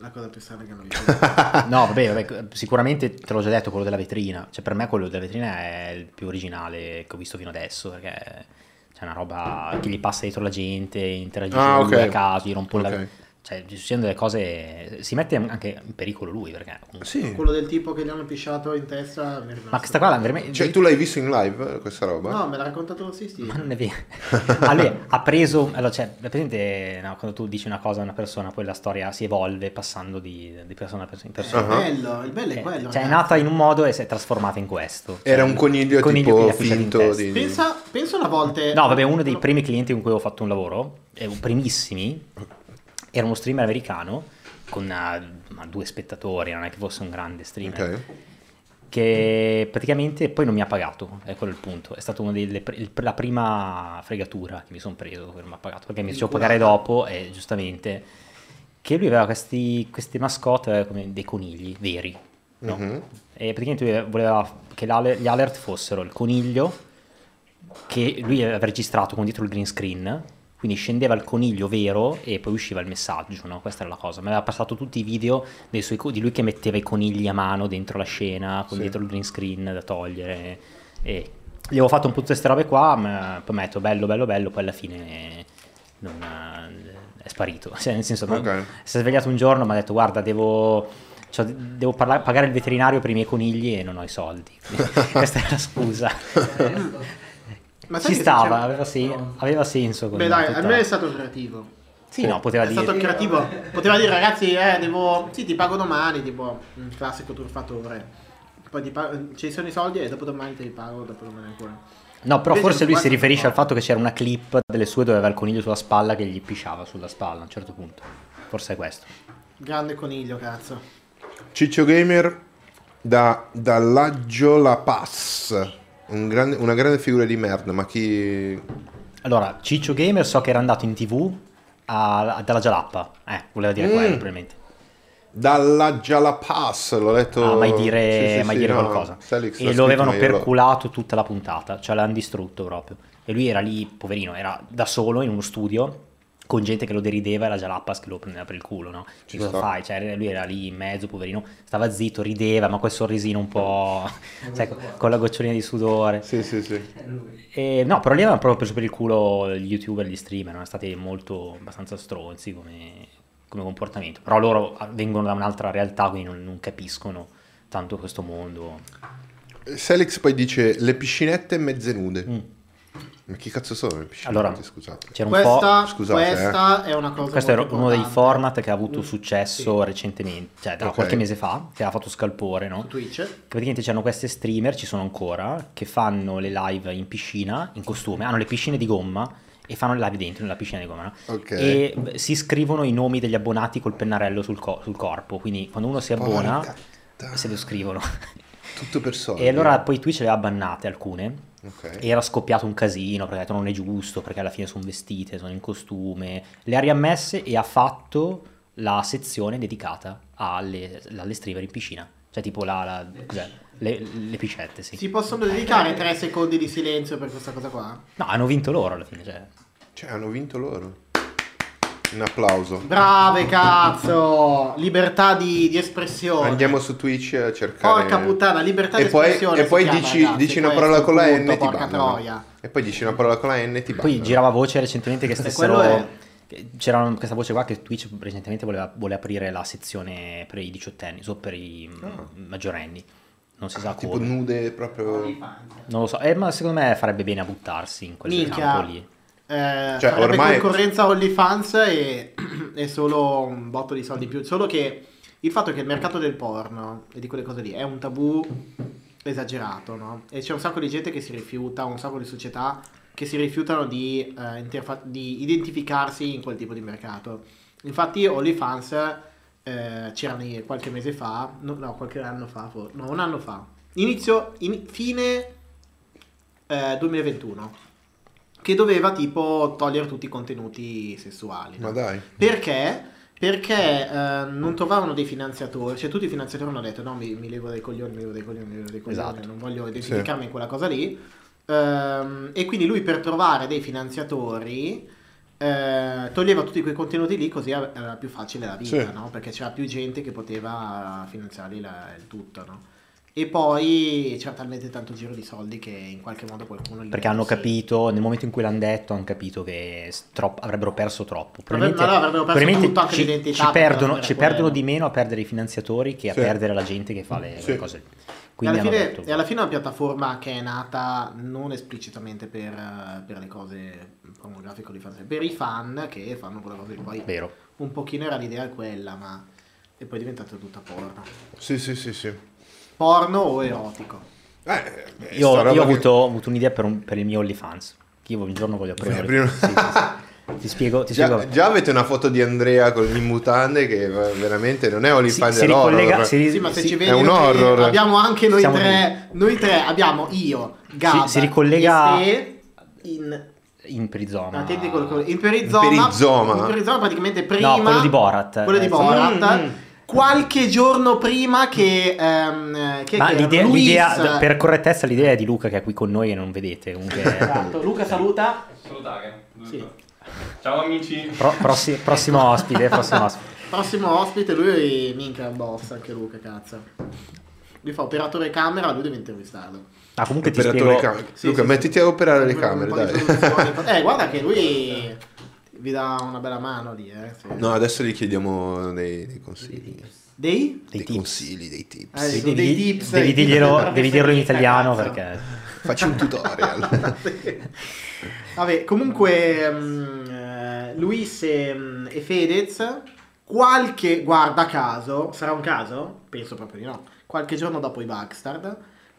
La cosa più strana che hanno visto.
no, vabbè, vabbè, sicuramente te l'ho già detto, quello della vetrina. Cioè, per me quello della vetrina è il più originale che ho visto fino adesso, perché c'è una roba che gli passa dietro la gente, interagisce
Ah,
con lui
ok.
a caso, gli rompe
Ok.
la... Cioè, ci sono delle cose... Si mette anche in pericolo lui, perché...
Sì.
Quello del tipo che gli hanno pisciato in testa. è
Ma questa qua, la- veramente...
Cioè, tu l'hai visto in live questa roba?
No, me l'ha raccontato Lost Steve.
Ma non è vero. Lui ha preso. Allora, cioè, è presente no, quando tu dici una cosa a una persona, poi la storia si evolve passando di, di persona a persona in persona.
Il
Ah.
bello, il bello è
Eh,
quello.
cioè, è nata in un modo e si è trasformata in questo.
Era
Cioè,
un coniglio,
che
tipo finto di...
Pensa, pensa una volta.
No, vabbè, uno dei primi clienti con cui ho fatto un lavoro, eh, primissimi, era uno streamer americano con ma due spettatori, non è che fosse un grande streamer.
Ok.
che praticamente poi non mi ha pagato, è quello il punto, è stata una delle, il- la prima fregatura che mi sono preso che non mi ha pagato, perché mi facevo pagare dopo e giustamente che lui aveva questi, queste mascotte come dei conigli veri, no?
Mhm.
E praticamente voleva che gli alert fossero il coniglio che lui aveva registrato con dietro il green screen, quindi scendeva il coniglio vero e poi usciva il messaggio, no? Questa era la cosa. Mi aveva passato tutti i video dei suoi di lui che metteva i conigli a mano dentro la scena, con
Sì.
dietro il green screen da togliere. E gli avevo fatto un po' tutte queste robe qua, ma poi mi ha detto bello, bello, bello, poi alla fine non, eh, è sparito. Cioè, nel senso,
Ok.
si è svegliato un giorno e mi ha detto guarda, devo... cioè, devo parla- pagare il veterinario per i miei conigli e non ho i soldi. Questa è la scusa.
Ma
Ci stava, aveva, sen- aveva senso.
Beh, dai,
tutta-
almeno è stato creativo.
Sì, no, poteva
è
dire...
stato creativo. Poteva dire, ragazzi, eh, devo. Sì, ti pago domani, tipo un classico truffatore. Poi ti pa- ci sono i soldi e dopo domani te li pago, dopo domani ancora.
No, però
Invece
forse lui si riferisce al fatto che c'era una clip delle sue dove aveva il coniglio sulla spalla che gli pisciava sulla spalla a un certo punto. Forse è questo.
Grande coniglio, cazzo.
Ciccio Gamer Da, dall'Aggio La Pass. Un grande- una grande figura di merda, ma chi...
Allora, Ciccio Gamer so che era andato in tv a- dalla Jalappa. Eh, voleva dire
Mm.
quello probabilmente.
Dall'Aggia La Pass, l'ho letto...
Ah, mai dire,
Sì, sì,
mai
sì,
dire
no,
qualcosa.
Felix
e lo avevano perculato tutta la puntata, cioè l'hanno distrutto proprio. E lui era lì, poverino, era da solo in uno studio con gente che lo derideva e la Jalappas che lo prendeva per il culo, no?
Ci
Cosa
sta.
fai? Cioè, lui era lì in mezzo, poverino, stava zitto, rideva, ma quel sorrisino un po'... sai, con la gocciolina di sudore.
Sì, sì, sì.
E, no, però lì avevano proprio preso per il culo gli youtuber, gli streamer, erano stati molto, abbastanza stronzi come, come comportamento. Però loro vengono da un'altra realtà, quindi non, non capiscono tanto questo mondo.
Felix poi dice le piscinette mezze nude.
Mm.
Ma chi cazzo sono le piscinette?
Allora,
scusate.
C'era un po'...
Questa,
Scusate, eh.
questa è una cosa
Questo era uno dei format che ha avuto
Mm,
successo
sì.
recentemente, cioè da
Ok.
qualche mese fa, che ha fatto scalpore, no?
su Twitch.
Che praticamente c'erano queste streamer, ci sono ancora, che fanno le live in piscina, in costume, hanno le piscine di gomma e fanno le live dentro nella piscina di gomma, no?
Ok.
E si scrivono i nomi degli abbonati col pennarello sul, co- sul corpo, quindi quando uno si abbona
Porca
se lo scrivono.
Tutto per soldi.
e allora poi Twitch le ha bannate alcune
Ok.
e era scoppiato un casino perché ha detto non è giusto, perché alla fine sono vestite, sono in costume. Le ha riammesse e ha fatto la sezione dedicata alle, alle streamer in piscina. Cioè tipo la, la- cos'è? Le, le piscette, sì.
Si possono dedicare tre secondi di silenzio per questa cosa qua?
No, hanno vinto loro alla fine. Cioè.
Cioè, hanno vinto loro. Un applauso.
Brave cazzo! Libertà di, di espressione.
Andiamo su Twitch a cercare.
Porca puttana, libertà
e
di
poi,
espressione.
e poi
chiama,
dici,
ragazzi,
dici una parola con la N ti
porca
bannano. E poi dici una parola con la N ti
Poi
bannano.
girava voce recentemente che
E
stessero...
è-
C'era questa voce qua che Twitch recentemente voleva, vuole aprire la sezione per i diciottenni, so per i
Ah.
maggiorenni. Non si sa
Ah, tipo
come.
nude proprio.
Non lo so, eh, ma secondo me farebbe bene a buttarsi in quel
Minchia.
campo lì.
Eh,
Cioè, ormai-
concorrenza OnlyFans e è solo un botto di soldi in più. Solo che il fatto che il mercato del porno e di quelle cose lì è un tabù esagerato, no? E c'è un sacco di gente che si rifiuta, un sacco di società che si rifiutano di, eh, interfa- di identificarsi in quel tipo di mercato. Infatti OnlyFans eh, c'erano i- qualche mese fa, no, no, qualche anno fa, no, un anno fa, inizio, in- fine eh, 2021 che doveva tipo togliere tutti i contenuti sessuali. no?
Ma dai.
Perché? Perché eh, non trovavano dei finanziatori, cioè tutti i finanziatori hanno detto no mi, mi levo dai coglioni, mi levo dai coglioni, mi levo dai coglioni,
Esatto.
non voglio identificarmi in quella cosa lì. Ehm, e quindi lui per trovare dei finanziatori eh, toglieva tutti quei contenuti lì così era più facile la vita,
Sì.
no? Perché c'era più gente che poteva finanziargli la- il tutto, no? E poi c'era talmente tanto giro di soldi che in qualche modo qualcuno gli
Perché hanno
sì.
capito, nel momento in cui l'hanno detto, hanno capito che troppo- avrebbero perso troppo.
Vabbè, ma no, avrebbero perso
probabilmente
tutto, anche
ci,
l'identità,
ci perdono, ci perdono di meno a perdere i finanziatori che a
Sì.
perdere la gente che fa le,
Sì.
le cose.
E
Quindi
alla, fine,
detto,
e alla fine è una piattaforma che è nata non esplicitamente per, per le cose pornografiche o di fantasia, per i fan che fanno quella cosa lì. Poi
vero.
un pochino era l'idea quella, ma e poi è diventata tutta porno.
Sì, sì, sì, sì.
Porno o erotico.
Eh, beh,
Io, io ho,
che-
avuto, ho avuto un'idea per, un- per il mio OnlyFans. Che io un giorno voglio aprire. Sì, sì, sì. Ti spiego, ti
Già,
spiego.
già avete una foto di Andrea con in mutande che eh, veramente non è OnlyFans
si ricollega, si,
Sì, ma se ci vedi
è un horror.
abbiamo anche noi
Siamo
tre, noi tre abbiamo io, Gab,
Si- si ricollega-
e in
in perizoma.
Attenti col- col- in perizoma.
In perizoma.
In perizoma praticamente prima.
No, quello di Borat.
Quello di
Eh.
Borat.
Mm, mm.
Qualche giorno prima che. ehm, che
Ma
che
l'idea,
Luis-
l'idea- per correttezza, l'idea è di Luca che è qui con noi e non vedete. Comunque,
Esatto. Luca saluta.
Salutare. giusto?
Sì.
Ciao amici.
pro- prossi- prossimo ospite, prossimo ospite.
Prossimo ospite, lui minchia è un boss anche Luca, cazzo. Lui fa operatore camera, lui deve intervistarlo.
Ah, comunque ti spiego.
camere.
Sì,
Luca,
sì,
mettiti
sì.
a operare le camere, dai.
Eh, guarda che lui vi dà una bella mano lì, eh. sì.
No, adesso gli chiediamo dei, dei consigli.
Dei?
Dei
Dei consigli, dei tips.
Eh,
Devi,
dei tips,
devi
tips
dirglielo, devi dirlo in italiano
cazzo.
perché.
Facci un tutorial.
Vabbè, comunque eh, Luis e, mm, e Fedez, qualche, guarda caso, sarà un caso? Penso proprio di no, qualche giorno dopo i Bugstard,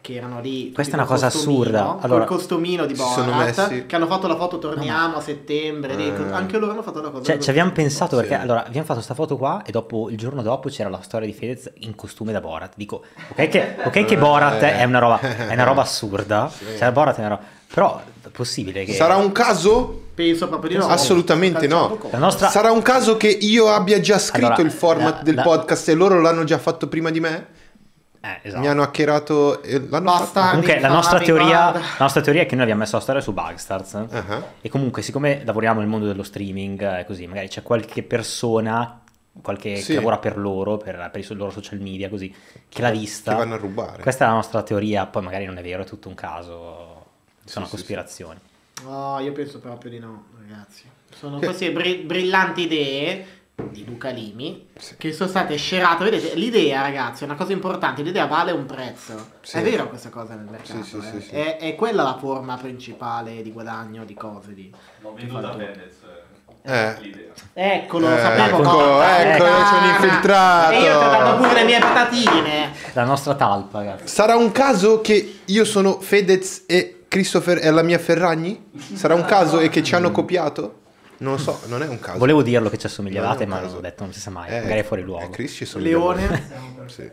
che erano lì.
Questa è una cosa assurda. Allora-
col costumino di Borat,
messi-
che hanno fatto la foto torniamo a settembre, lì,
Eh.
anche loro hanno fatto la cosa.
Cioè, ci abbiamo pensato
Sì.
perché allora abbiamo fatto sta foto qua e dopo il giorno dopo c'era la storia di Fedez in costume da Borat. Dico, ok che, ok che Borat è una roba, è una roba assurda, cioè Borat è una roba, però è possibile che
Sarà un caso?
Penso proprio di no.
Assolutamente no.
Nostra
Sarà un caso che io abbia già scritto
Allora,
il format
la-
del
la-
podcast e loro l'hanno già fatto prima di me?
Eh, esatto.
Mi hanno hackerato e l'hanno
Basta.
Comunque la nostra, teoria, la nostra teoria è che noi abbiamo messo la storia su Bugstars
Ah,
e comunque siccome lavoriamo nel mondo dello streaming e così, magari c'è qualche persona qualche,
Sì.
che lavora per loro, per, per i loro social media così, che l'ha vista.
Che vanno a rubare.
Questa è la nostra teoria, poi magari non è vero, è tutto un caso, sono
Sì, sì,
cospirazioni.
No, io penso proprio di no, ragazzi. Sono queste bri- brillanti idee di Luca Limi che sono state scerate. Vedete, l'idea, ragazzi, è una cosa importante. L'idea vale un prezzo.
Sì.
È vero questa cosa nel mercato.
Sì, sì,
eh.
sì, sì.
È, è quella la forma principale di guadagno di cose. Di...
L'ho venduta a Fedez.
Eh.
L'idea.
Eccolo,
Ecco,
sapevo
ecco,
cosa.
ecco,
Eh,
c'è un
cara.
infiltrato.
E io ti ho dato pure le mie patatine.
La nostra talpa, ragazzi.
Sarà un caso che io sono Fedez e Christopher è la mia Ferragni? Sarà un caso e che ci hanno copiato? Non lo so, non è un caso.
Volevo dirlo che ci assomigliavate,
Non
ma non ho detto, non si sa mai,
Eh,
magari è fuori luogo.
eh, Chris ci somiglia
Leone.
Sì.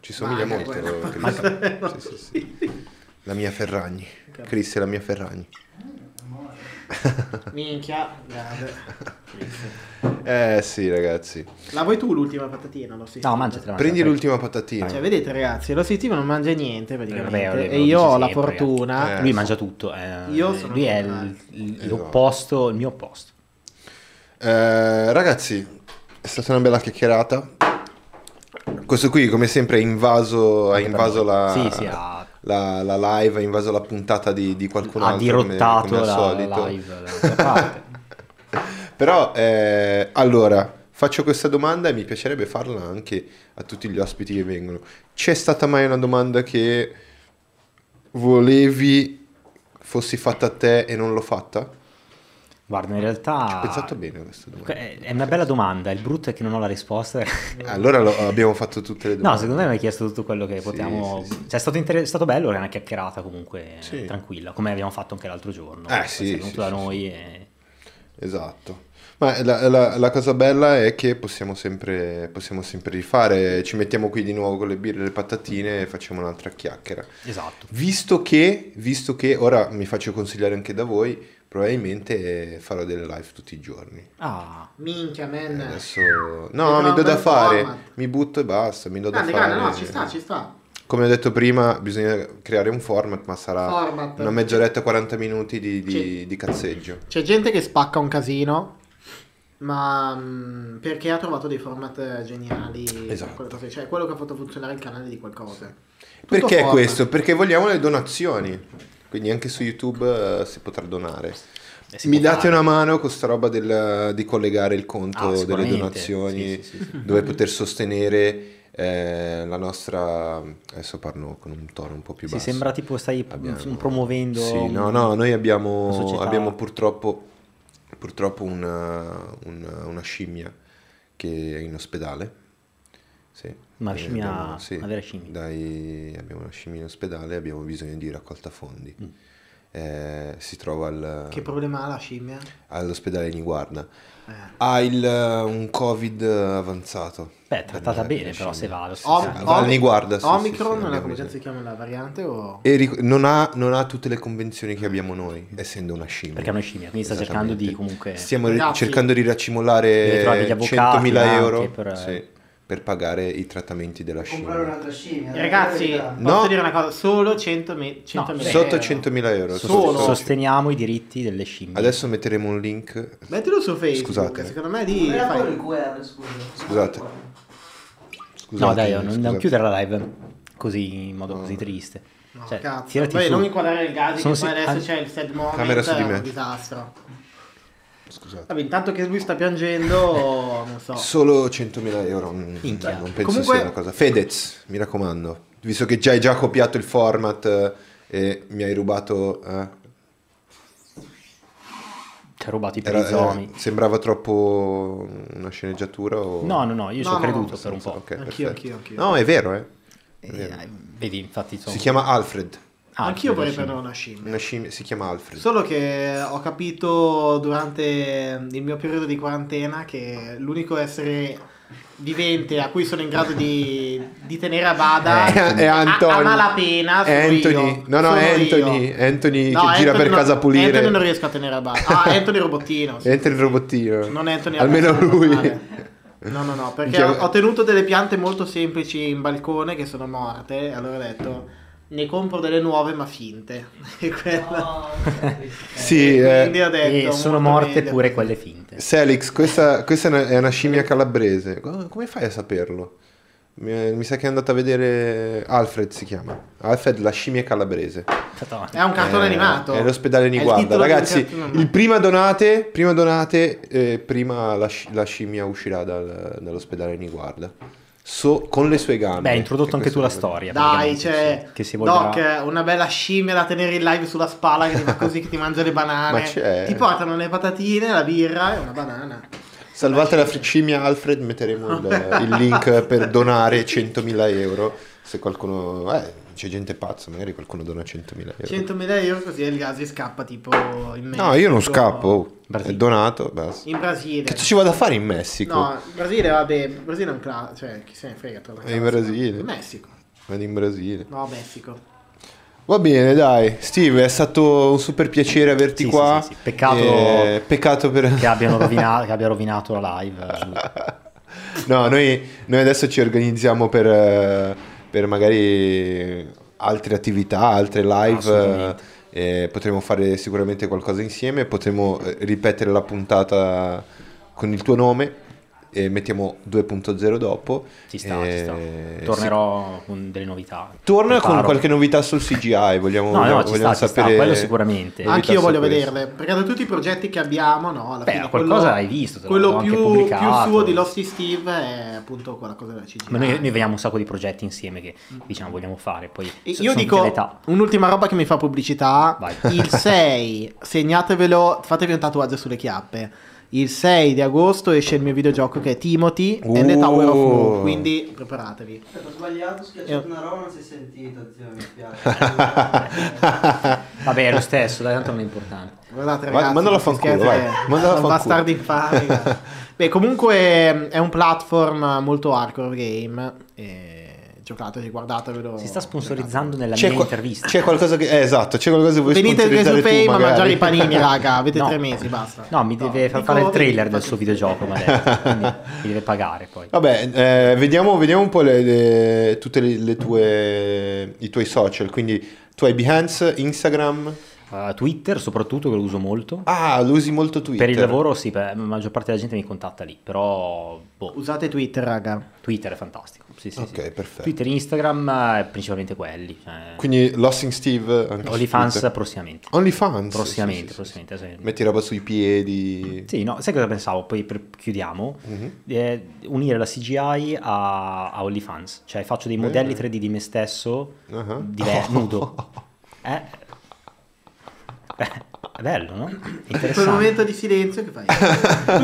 Ci somiglia
Ma
molto. Chris. Sì, sì, sì. La mia Ferragni. Chris è la mia Ferragni.
Minchia, grande.
Eh sì, ragazzi.
La vuoi tu l'ultima patatina? Lo
No, mangiatela.
Prendi l'ultima patatina.
Cioè, vedete ragazzi, lo Steve non mangia niente praticamente.
Eh, vabbè,
e io ho la
sempre,
fortuna.
Eh,
Lui
so.
mangia tutto. eh,
Io sono
lui è il-
contrario.
il-
Esatto.
l'opposto, il mio opposto.
Eh, ragazzi, è stata una bella chiacchierata. Questo qui, come sempre, ha invaso, ha invaso la,
Sì, sì, ha-
la, la live, ha invaso la puntata di, di qualcun
ha
altro.
dirottato
come, come al
la,
solito.
la live.
Però, eh, allora, faccio questa domanda e mi piacerebbe farla anche a tutti gli ospiti che vengono. C'è stata mai una domanda che volevi fossi fatta a te e non l'ho fatta?
Guarda, in realtà...
Ho pensato bene a questa domanda.
È è una bella domanda, il brutto è che non ho la risposta.
Allora lo- abbiamo fatto tutte le domande.
No, secondo me mi hai chiesto tutto quello che
Sì,
potevamo...
sì, sì.
Cioè, è stato, inter- è stato bello, era una chiacchierata comunque
Sì.
tranquilla, come abbiamo fatto anche l'altro giorno.
Eh, sì,
sei venuto
sì,
da
sì,
noi e...
Esatto. Ma la, la- la cosa bella è che possiamo sempre, possiamo sempre rifare, ci mettiamo qui di nuovo con le birre e le patatine e facciamo un'altra chiacchiera.
Esatto.
Visto che, visto che ora mi faccio consigliare anche da voi, probabilmente farò delle live tutti i giorni.
Ah,
Minchia, man.
Adesso...
Devi
No, mi do da fare,
format.
mi butto e basta, mi do da
Grande,
fare.
grande, no, ci sta, ci sta.
Come ho detto prima, bisogna creare un format, ma sarà
Format.
una mezz'oretta, 40 minuti di, di- di cazzeggio.
C'è gente che spacca un casino, ma mm, perché ha trovato dei format geniali.
Esatto.
cose, Cioè, quello che ha fatto funzionare il canale di qualcosa. Tutto
Perché
format.
questo? Perché vogliamo le donazioni. Quindi anche su YouTube eh, si potrà donare.
eh, si
Mi date
fare.
una mano con sta roba del- di collegare il conto
Ah,
delle donazioni,
Sì, sì, sì, sì.
dove poter sostenere eh, la nostra... Adesso parlo con un tono un po' più
Sì,
basso.
sembra tipo stai
Abbiamo-
promuovendo...
Sì, no, no, noi abbiamo, abbiamo purtroppo, purtroppo una, una- una scimmia che è in ospedale. Sì.
Una
E
scimmia-
abbiamo- sì,
una vera scimmia.
dai- abbiamo una scimmia in ospedale e abbiamo bisogno di raccolta fondi.
Mm.
Eh, si trova al-
Che problema ha la scimmia?
all'ospedale di Niguarda.
Eh.
Ha il, un covid avanzato.
Beh, trattata bene
per
però se va allo
Om-
stesso.
Al
Om-
Niguarda, sì, sì,
Omicron,
sì,
non è
abbiamo
come si chiama la variante o...
E ric- non, ha, non ha tutte le convenzioni che abbiamo noi, essendo una scimmia.
Perché è una scimmia, quindi sta cercando di comunque...
Stiamo ri- cercando di
avvocati
100.000
anche
euro.
per-
sì, per pagare i trattamenti della
Comprare
scimmia.
un'altra scimmia.
Ragazzi,
dai,
No.
posso dire una cosa? Solo 100 me- 100
No,
Sotto
euro.
100.000 euro.
Solo.
Sosteniamo i diritti delle scimmie.
Adesso metteremo un link.
Mettilo su Facebook,
Scusate.
secondo me lì
Non era
fai...
il QR, scusa.
Scusate. Scusate,
no dai, non, non
scusate.
chiudere la live così in modo così triste.
No,
Cioè,
cazzo.
tirati
Vabbè,
su.
non inquadrare il gas, che poi
si-
adesso
ah,
c'è il sad moment,
Camera su di
è
me.
un disastro.
Scusate.
Vabbè, intanto che lui sta piangendo, non so.
Solo 100.000 euro. mm,
Minchia.
Non penso
Comunque-
sia una cosa. Fedez, mi raccomando. Visto che già hai già copiato il format eh, e mi hai rubato. eh,
Ci ha rubato i prizomi.
era- sembrava troppo una sceneggiatura? O...
No, no, no, io ci
No,
ho
no,
creduto
no,
per un po'.
Ok,
Anch'io, anch'io, anch'io.
No, è vero, eh.
Eh,
vero.
vedi, infatti sono...
Si chiama Alfred.
Ah,
Anch'io vorrei prendere una scimmia.
Una scimmia si chiama Alfred.
Solo che ho capito durante il mio periodo di quarantena che l'unico essere vivente a cui sono in grado di, di tenere a bada
Eh, è
a-
Anthony.
a, malapena sono
È Anthony.
io.
No, no, è Anthony. Anthony
No,
che gira
Anthony
per
no-
casa a pulire.
Anthony non riesco a tenere a bada. Ah, Anthony Robottino. sì.
Anthony robottino.
Non Anthony
Almeno lui.
normale. No, no, no, perché ho, ho tenuto delle piante molto semplici in balcone che sono morte. E allora ho detto, ne compro delle nuove ma finte. E quella...
Sì, eh,
detto,
E sono morte
meglio.
pure quelle finte.
Selix, questa, questa è una- scimmia calabrese. Co- Come fai a saperlo? Mi, mi sa che è andato a vedere Alfred si chiama. Alfred la scimmia calabrese.
È un cartone
Eh,
animato.
È l'ospedale Niguarda. Ragazzi, il prima donate, prima donate, eh, prima la, la scimmia uscirà dal- dall'ospedale Niguarda. So- con le sue gambe.
Beh, hai introdotto
Che
anche tu la storia.
Dai, c'è
sì, che si.
Doc, una bella scimmia da tenere in live sulla spalla che ti fa così che ti mangia le banane.
Ma c'è.
Ti portano le patatine, la birra e una banana.
Salvate la fri- scimmia Alfred, metteremo il, il link per donare 100.000 euro. Se qualcuno... Eh, c'è gente pazza, magari qualcuno dona 100.000 euro.
100.000 euro così il gas scappa tipo in Messico.
No, io non scappo.
Brasile.
È donato, basta.
In Brasile.
Che ci vado a fare in Messico?
No, in Brasile vabbè, il Brasile è un classico, cioè chi se ne frega. torna a
È in. Brasile.
In Messico.
Vado in Brasile.
No, Messico.
Va bene, dai. Steve, è stato un super piacere averti
Sì,
qua.
sì, sì. Peccato-
Eh, peccato per...
che, abbiano rovinato, che abbia rovinato la live. eh,
No, noi, noi adesso ci organizziamo per, eh, per magari altre attività, altre live.
Assolutamente.
eh, potremo fare sicuramente qualcosa insieme. Potremo eh, ripetere la puntata con il tuo nome. E mettiamo 2.0 dopo.
Ci sta,
Eh,
ci sta.
sì.
Tornerò con delle novità.
Torna con qualche novità sul CGI. Vogliamo,
No, no,
vogliamo,
ci
vogliamo
sta, ci sta,
sapere.
quello sicuramente.
Anche io voglio
questo.
vederle, perché da tutti i progetti che abbiamo, no, alla
Beh,
fine
qualcosa
quello,
hai visto,
quello più, più suo di Losty Steve è appunto quella cosa della CGI.
Ma noi, noi vediamo un sacco di progetti insieme che diciamo vogliamo fare. Poi so-
Io dico un'ultima roba che mi fa pubblicità.
Vai.
Il 6, segnatevelo, fatevi un tatuaggio sulle chiappe. Il 6 di agosto esce il mio videogioco che è Timothy and the Tower of
Uh.
War, quindi preparatevi.
Ho sbagliato, ho schiacciato
Io-
una roba, non si è sentito, zio, mi spiace.
Vabbè, è lo stesso, dai, tanto non è importante.
Guardate
Ma-
ragazzi,
mandalo a fanculo, vai, mandalo a
bastardi infami. Beh, comunque è un platform molto hardcore game. E giocateci, guardatevelo.
Si sta sponsorizzando nella
C'è,
mia
qua-
intervista.
c'è qualcosa che... Eh, esatto, c'è qualcosa che vuoi
Venite su
sponsorizzare tu,
Fame a mangiare i panini, raga. Avete
No.
tre mesi, basta.
No, mi deve far fare il trailer del suo videogioco, ma mi deve pagare poi.
Vabbè, eh, vediamo, vediamo un po' le, le- tutte le, le tue, i tuoi social. Quindi tu hai Behance, Instagram.
Uh, Twitter soprattutto che lo uso molto.
Ah, lo usi molto Twitter.
Per il lavoro sì, per- la maggior parte della gente mi contatta lì, però boh,
Usate Twitter, raga.
Twitter è fantastico. Sì, sì,
Ok,
sì.
perfetto.
Twitter e Instagram eh, principalmente quelli. Cioè,
Quindi Lossing Steve.
OnlyFans prossimamente.
OnlyFans.
Prossimamente,
sì, sì, sì,
prossimamente,
sì.
sì.
Metti roba sui piedi.
Sì, no, sai cosa pensavo? Poi per- chiudiamo.
Mhm.
Eh, unire la CGI a, a OnlyFans. Cioè faccio dei modelli 3D di me stesso
Ah.
diver- nudo. Eh? Beh, è bello, no?
In quel momento di silenzio che fai?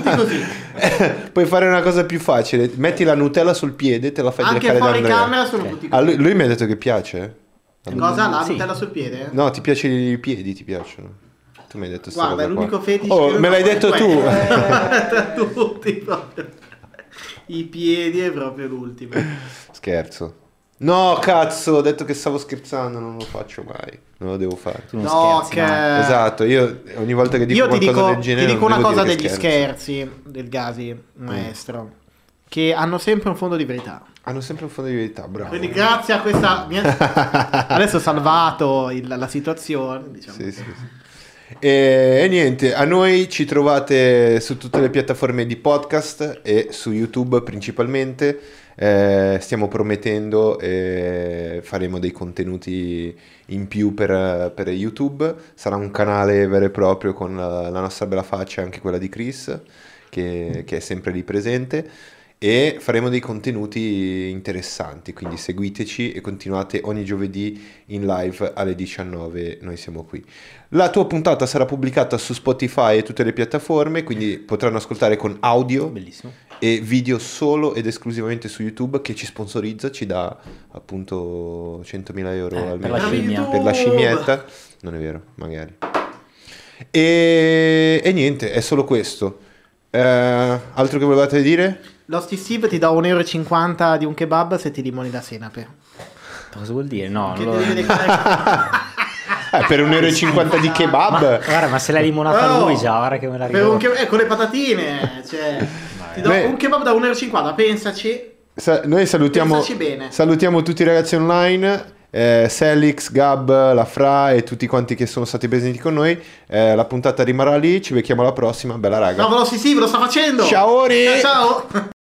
Tutti così.
Puoi fare una cosa più facile. Metti la Nutella sul piede, te la fai
Anche
leccare da
fuori
Andrea.
camera sono
Ok.
tutti
Ah,
così.
lui, lui mi ha detto che piace.
Cosa? La
Sì.
Nutella sul piede?
No, ti piacciono i piedi, ti piacciono. Tu mi hai detto sta
Guarda, è
roba qua.
l'unico fetish
Oh,
che io
me l'hai
ho, è
detto tu.
quello. Tra tutti proprio. I piedi è proprio l'ultimo.
Scherzo. No, cazzo, ho detto che stavo scherzando, non lo faccio mai. Non lo devo fare.
Tu non
No,
scherzi,
che...
mai.
Esatto, io ogni volta che dico
Io ti
qualcosa
dico,
del genere
ti dico una cosa degli
scherzo.
scherzi del Gasi, maestro, che hanno sempre un fondo di verità.
Hanno sempre un fondo di verità, bravo.
Quindi grazie a questa... Adesso ho salvato il- la situazione, diciamo.
Sì, sì, sì. E, e niente, a noi ci trovate su tutte le piattaforme di podcast e su YouTube principalmente. Eh, stiamo promettendo e faremo dei contenuti in più per, per YouTube. Sarà un canale vero e proprio con la, la nostra bella faccia e anche quella di Chris, che, che è sempre lì presente. E faremo dei contenuti interessanti, quindi seguiteci e continuate ogni giovedì in live alle 19. Noi siamo qui. La tua puntata sarà pubblicata su Spotify e tutte le piattaforme, quindi potranno ascoltare con audio
Bellissimo.
E video solo ed esclusivamente su YouTube che ci sponsorizza, ci dà appunto 100.000 euro
Eh,
al
per
mese
la scimmia.
per la scimmietta. Non è vero, magari. E, e niente, è solo questo. Eh, altro che volevate dire?
L'Hosty Steve ti dà 1,50 euro di un kebab se ti limoni la senape.
Cosa vuol dire? No,
Che
non lo-
Eh, per 1,50 euro di kebab.
Guarda, ma se l'hai limonata
Oh!
lui già, guarda che me la
Per
ricordo.
kebab, eh, con le patatine, cioè, ti do
Beh.
un kebab da 1,50 euro, pensaci.
Sa- noi salutiamo, salutiamo tutti i ragazzi online. Eh, Selix, Gab, La Fra e tutti quanti che sono stati presenti con noi. Eh, la puntata rimarrà lì. Ci becchiamo alla prossima. Bella raga.
No, ve lo sì, sì, ve lo sta facendo.
Ciao, Ori.
Ciao.